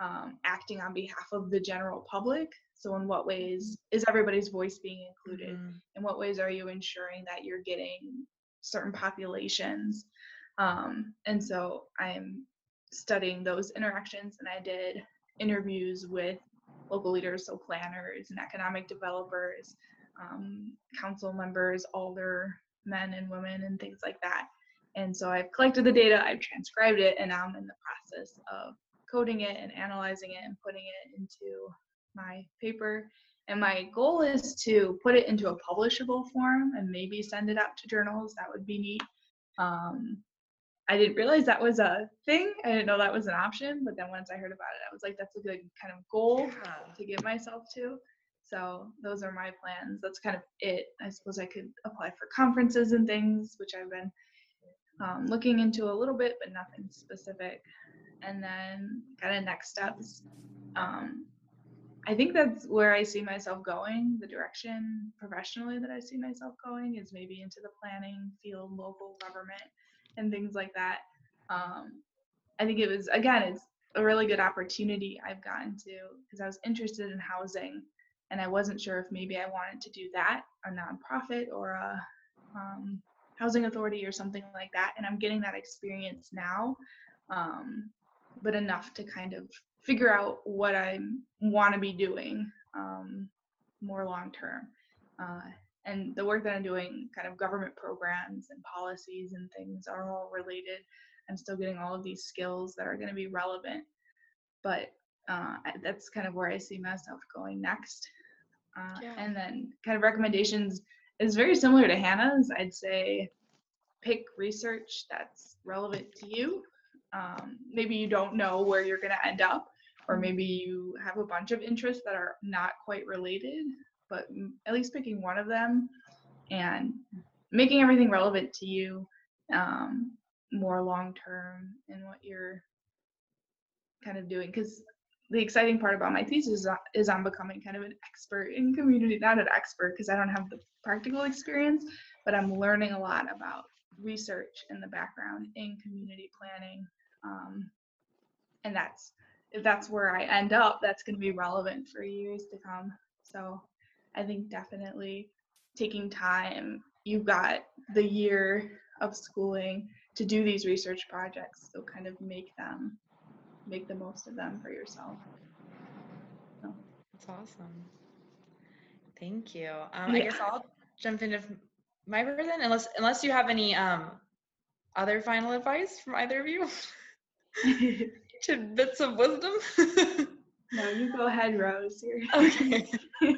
um, acting on behalf of the general public. So, in what ways is everybody's voice being included? Mhm. In what ways are you ensuring that you're getting certain populations? Um, and so I'm studying those interactions, and I did interviews with local leaders, so planners and economic developers, um, council members, alder men and women, and things like that. And so I've collected the data, I've transcribed it, and now I'm in the process of coding it and analyzing it and putting it into my paper. And my goal is to put it into a publishable form and maybe send it out to journals. That would be neat. Um, I didn't realize that was a thing. I didn't know that was an option. But then once I heard about it, I was like, that's a good kind of goal Yeah. to give myself to. So those are my plans. That's kind of it. I suppose I could apply for conferences and things, which I've been um, looking into a little bit, but nothing specific. And then kind of next steps. Um, I think that's where I see myself going. The direction professionally that I see myself going is maybe into the planning field, local government, and things like that. Um, I think it was again, it's a really good opportunity I've gotten to because I was interested in housing, and I wasn't sure if maybe I wanted to do that, a nonprofit or a um, housing authority or something like that. And I'm getting that experience now, um, but enough to kind of figure out what I want to be doing um, more long term. Uh, and the work that I'm doing, kind of government programs and policies and things, are all related. I'm still getting all of these skills that are going to be relevant, but uh, that's kind of where I see myself going next. Uh, Yeah. And then, kind of recommendations is very similar to Hannah's. I'd say pick research that's relevant to you. Um, maybe you don't know where you're going to end up, or maybe you have a bunch of interests that are not quite related, but at least picking one of them and making everything relevant to you um, more long term in what you're kind of doing. Because the exciting part about my thesis is, on- is on becoming kind of an expert in community, not an expert because I don't have the practical experience, but I'm learning a lot about research in the background in community planning. Um, and that's if that's where I end up, that's going to be relevant for years to come. So I think definitely taking time, you've got the year of schooling to do these research projects. So kind of make them, make the most of them for yourself. That's awesome. Thank you. Um, I guess I'll jump into my version unless unless you have any um other final advice from either of you. *laughs* *laughs* Tidbits of wisdom. *laughs* no, you go ahead, Rose. You're *laughs* okay. *laughs*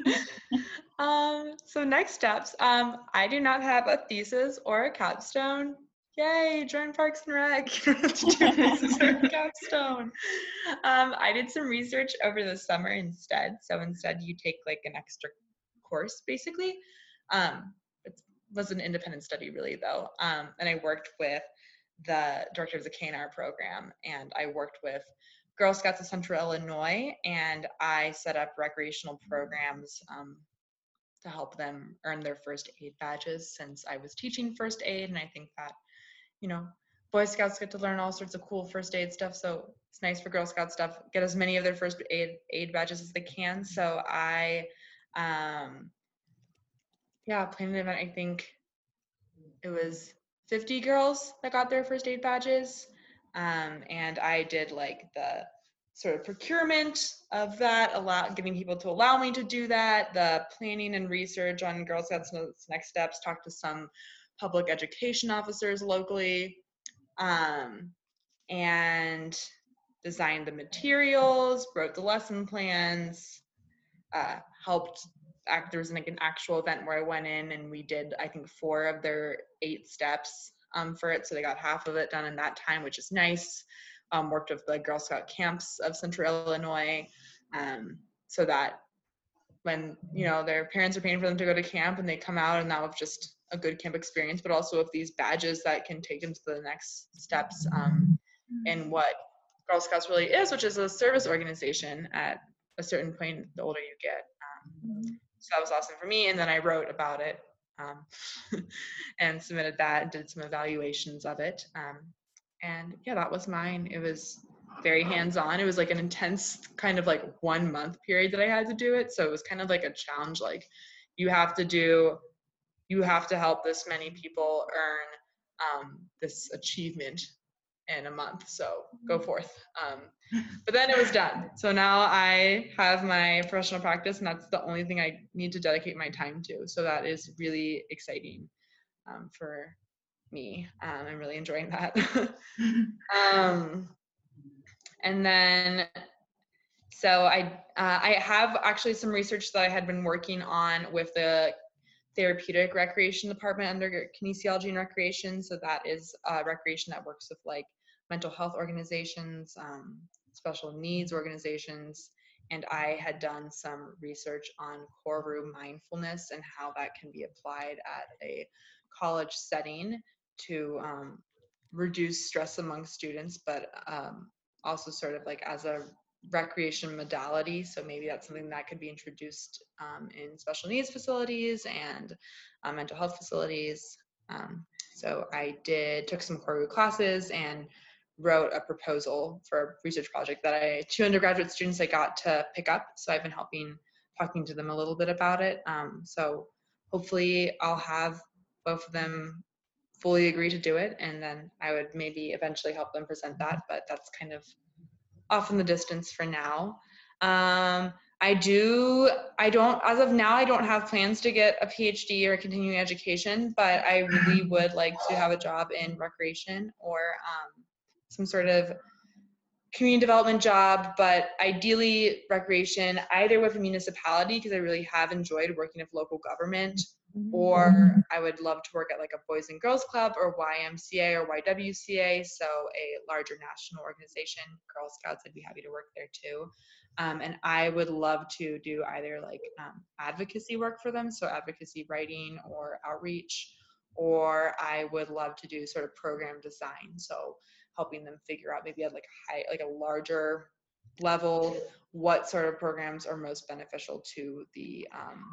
um, so next steps. Um, I do not have a thesis or a capstone. Yay, join Parks and Rec. *laughs* You don't have to do thesis or a capstone. Um, I did some research over the summer instead. So instead, you take like an extra course, basically. Um, it was an independent study, really, though. Um, and I worked with the director of the KNR program, and I worked with Girl Scouts of Central Illinois, and I set up recreational programs um, to help them earn their first aid badges since I was teaching first aid, and I think that, you know, Boy Scouts get to learn all sorts of cool first aid stuff, so it's nice for Girl Scout stuff. Get as many of their first aid aid badges as they can. So I, um, yeah, planned an event. I think it was 50 girls that got their first aid badges. Um, and I did like the sort of procurement of that, allow getting people to allow me to do that, the planning and research on Girl Scouts next steps, talk to some public education officers locally, um, and designed the materials, wrote the lesson plans, uh, helped act there was like an actual event where I went in and we did I think four of their eight steps um, for it, so they got half of it done in that time, which is nice. Um, worked with the Girl Scout camps of Central Illinois, um, so that when you know their parents are paying for them to go to camp and they come out and that was just a good camp experience, but also with these badges that can take them to the next steps um, in what Girl Scouts really is, which is a service organization at a certain point the older you get. Um, so that was awesome for me. And then I wrote about it um, *laughs* and submitted that and did some evaluations of it. Um, and yeah, that was mine. It was very hands on. It was like an intense kind of like one month period that I had to do it. So it was kind of like a challenge. Like you have to do, you have to help this many people earn um, this achievement in a month. So go mm-hmm. forth. Um, *laughs* but then it was done. So now I have my professional practice, and that's the only thing I need to dedicate my time to. So that is really exciting um, for me. Um, I'm really enjoying that. *laughs* um, and then, so I uh, I have actually some research that I had been working on with the therapeutic recreation department under kinesiology and recreation. So that is uh, recreation that works with like mental health organizations, um, special needs organizations, and I had done some research on Koru mindfulness and how that can be applied at a college setting to um, reduce stress among students, but um, also sort of like as a recreation modality. So maybe that's something that could be introduced um, in special needs facilities and uh, mental health facilities. Um, so I did took some core Koru classes and wrote a proposal for a research project that I two undergraduate students I got to pick up. So I've been helping talking to them a little bit about it. Um, so hopefully I'll have both of them fully agree to do it and then I would maybe eventually help them present that, but that's kind of off in the distance for now. Um, I do, I don't, as of now, I don't have plans to get a PhD or continuing education, but I really *clears throat* would like to have a job in recreation or um, some sort of community development job, but ideally recreation, either with a municipality, because I really have enjoyed working with local government. Or I would love to work at like a Boys and Girls Club or YMCA or YWCA, so a larger national organization. Girl Scouts, I'd be happy to work there too. Um, and I would love to do either like um, advocacy work for them, so advocacy writing or outreach, or I would love to do sort of program design. So helping them figure out maybe at like a high like a larger level what sort of programs are most beneficial to the um,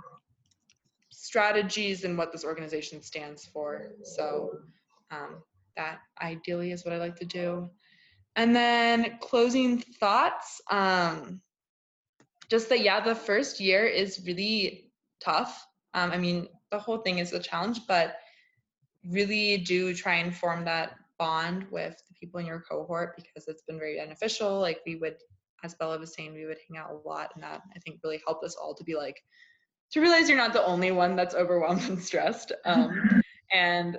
strategies and what this organization stands for. So um, that ideally is what i like to do. And then closing thoughts um, just that yeah the first year is really tough. Um, i mean the whole thing is a challenge but really do try and form that bond with the people in your cohort because it's been very beneficial. Like we would, as Bella was saying, we would hang out a lot, and that I think really helped us all to be like to realize you're not the only one that's overwhelmed *laughs* and stressed. Um, *laughs* and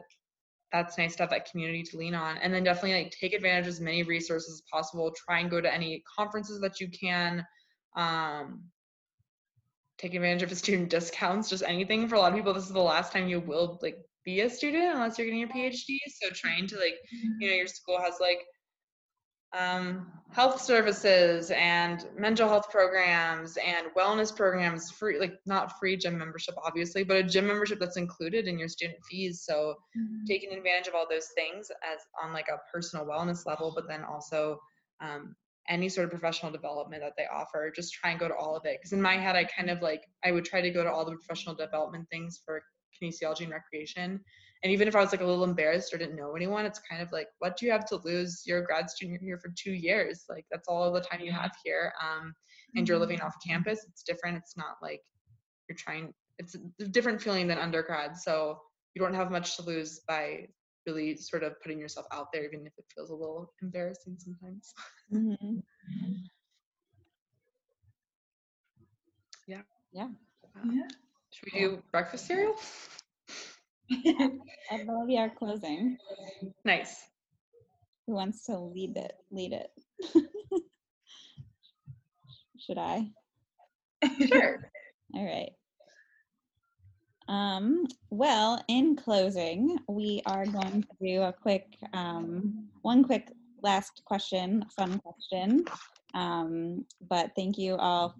that's nice to have that community to lean on. And then definitely like take advantage of as many resources as possible. Try and go to any conferences that you can. Um, take advantage of the student *laughs* discounts, just anything. For a lot of people, this is the last time you will like be a student unless you're getting your PhD. So trying to like, you know, your school has like um, health services and mental health programs and wellness programs, free like not free gym membership obviously, but a gym membership that's included in your student fees. So mm-hmm. taking advantage of all those things as on like a personal wellness level, but then also um, any sort of professional development that they offer. Just try and go to all of it. Because in my head, I kind of like I would try to go to all the professional development things for kinesiology and recreation. And even if I was like a little embarrassed or didn't know anyone, it's kind of like, what do you have to lose? You're a grad student, you're here for two years. Like that's all the time you have here. Um, and you're living off campus. It's different. It's not like you're trying, it's a different feeling than undergrad. So you don't have much to lose by really sort of putting yourself out there, even if it feels a little embarrassing sometimes. Mm-hmm. yeah. Yeah. yeah. Should we do breakfast cereal? I love our closing. Nice. Who wants to lead it? Lead it. *laughs* Should I? Sure. *laughs* All right. Um, well, in closing, we are going to do a quick, um, one quick last question, fun question. Um, but thank you all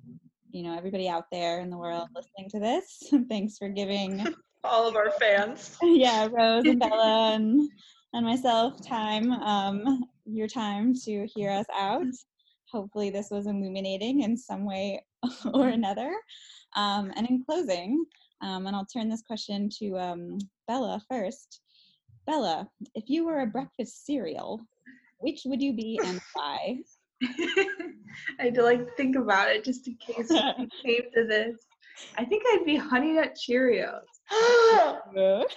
you know everybody out there in the world listening to this. *laughs* Thanks for giving all of our fans. *laughs* yeah, Rose and Bella and, and myself time, um, your time to hear us out. Hopefully, this was illuminating in some way *laughs* or another. Um, and in closing, um, and I'll turn this question to um, Bella first. Bella, if you were a breakfast cereal, which would you be and *laughs* why? I had to like think about it just in case we came to this. I think I'd be Honey Nut Cheerios. *gasps* *laughs*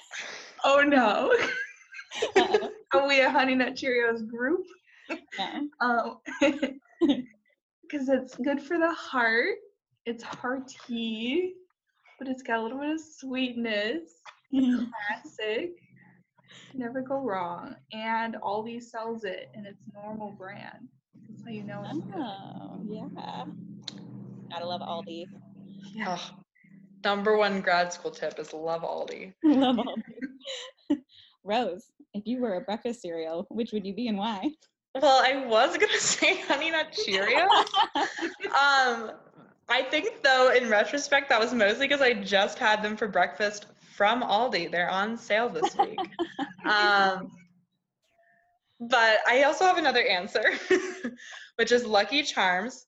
Oh no. uh-oh, *laughs* Are we a Honey Nut Cheerios group? no. *laughs* Um, because it's good for the heart. It's hearty, but it's got a little bit of sweetness. Classic. Never go wrong. And Aldi sells it in its normal brand. That's how you know it's good. Oh, yeah. Gotta love Aldi. Yeah. Ugh. Number one grad school tip is love Aldi. *laughs* love Aldi. *laughs* Rose, if you were a breakfast cereal, which would you be and why? Well, I was gonna *laughs* say Honey Nut Cheerios. um, I think though, in retrospect, that was mostly because I just had them for breakfast from Aldi. They're on sale this week. um, but I also have another answer, which is Lucky Charms.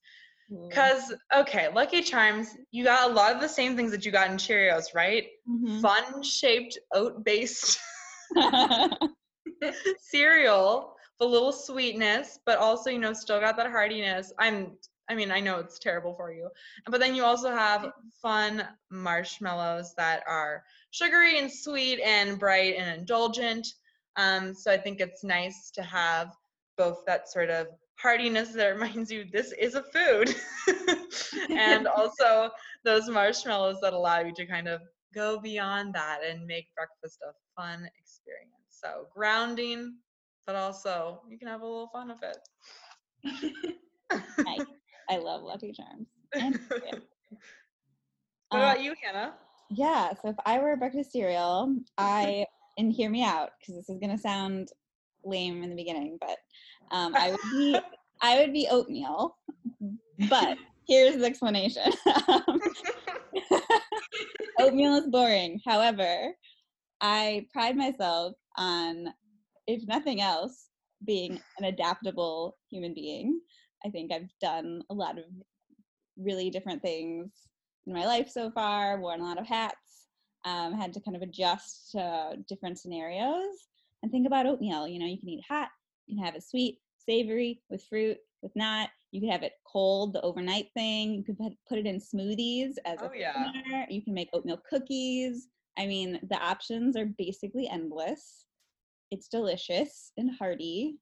Because okay, Lucky Charms, you got a lot of the same things that you got in Cheerios, right? Mhm. Fun shaped oat based *laughs* *laughs* cereal, the little sweetness, but also, you know, still got that heartiness. I'm I mean, I know it's terrible for you. But then you also have fun marshmallows that are sugary and sweet and bright and indulgent. Um, so I think it's nice to have both that sort of heartiness that *laughs* reminds you this is a food *laughs* and *laughs* also those marshmallows that allow you to kind of go beyond that and make breakfast a fun experience. So grounding, but also you can have a little fun with it. Nice. I love Lucky Charms. What Uh, about you, Hannah? Yeah, so if I were a breakfast cereal, I and hear me out because this is gonna sound lame in the beginning, but um, *laughs* I would be I would be oatmeal. But here's the explanation. *laughs* *laughs* Oatmeal is boring. However, I pride myself on, if nothing else, being an adaptable human being. I think I've done a lot of really different things in my life so far, worn a lot of hats, um, had to kind of adjust to different scenarios. And think about oatmeal. You know, you can eat hot, you can have it sweet, savory, with fruit, with not. You can have it cold, the overnight thing. You could put- it in smoothies as Oh, a yeah. You can make oatmeal cookies. I mean, the options are basically endless. It's delicious and hearty.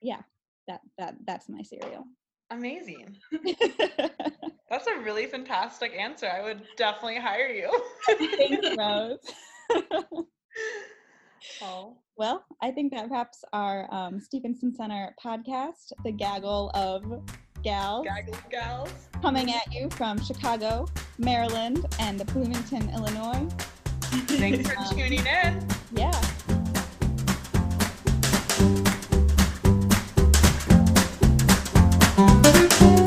Yeah, that that that's my cereal. Amazing. *laughs* That's a really fantastic answer. I would definitely hire you. *laughs* Thanks, Rose. *laughs* oh. Well, I think that wraps our um, Stevenson Center podcast, the gaggle of gals, gaggle gals coming at you from Chicago, Maryland, and Bloomington, Illinois. Thanks for um, tuning in. Yeah. Thank you.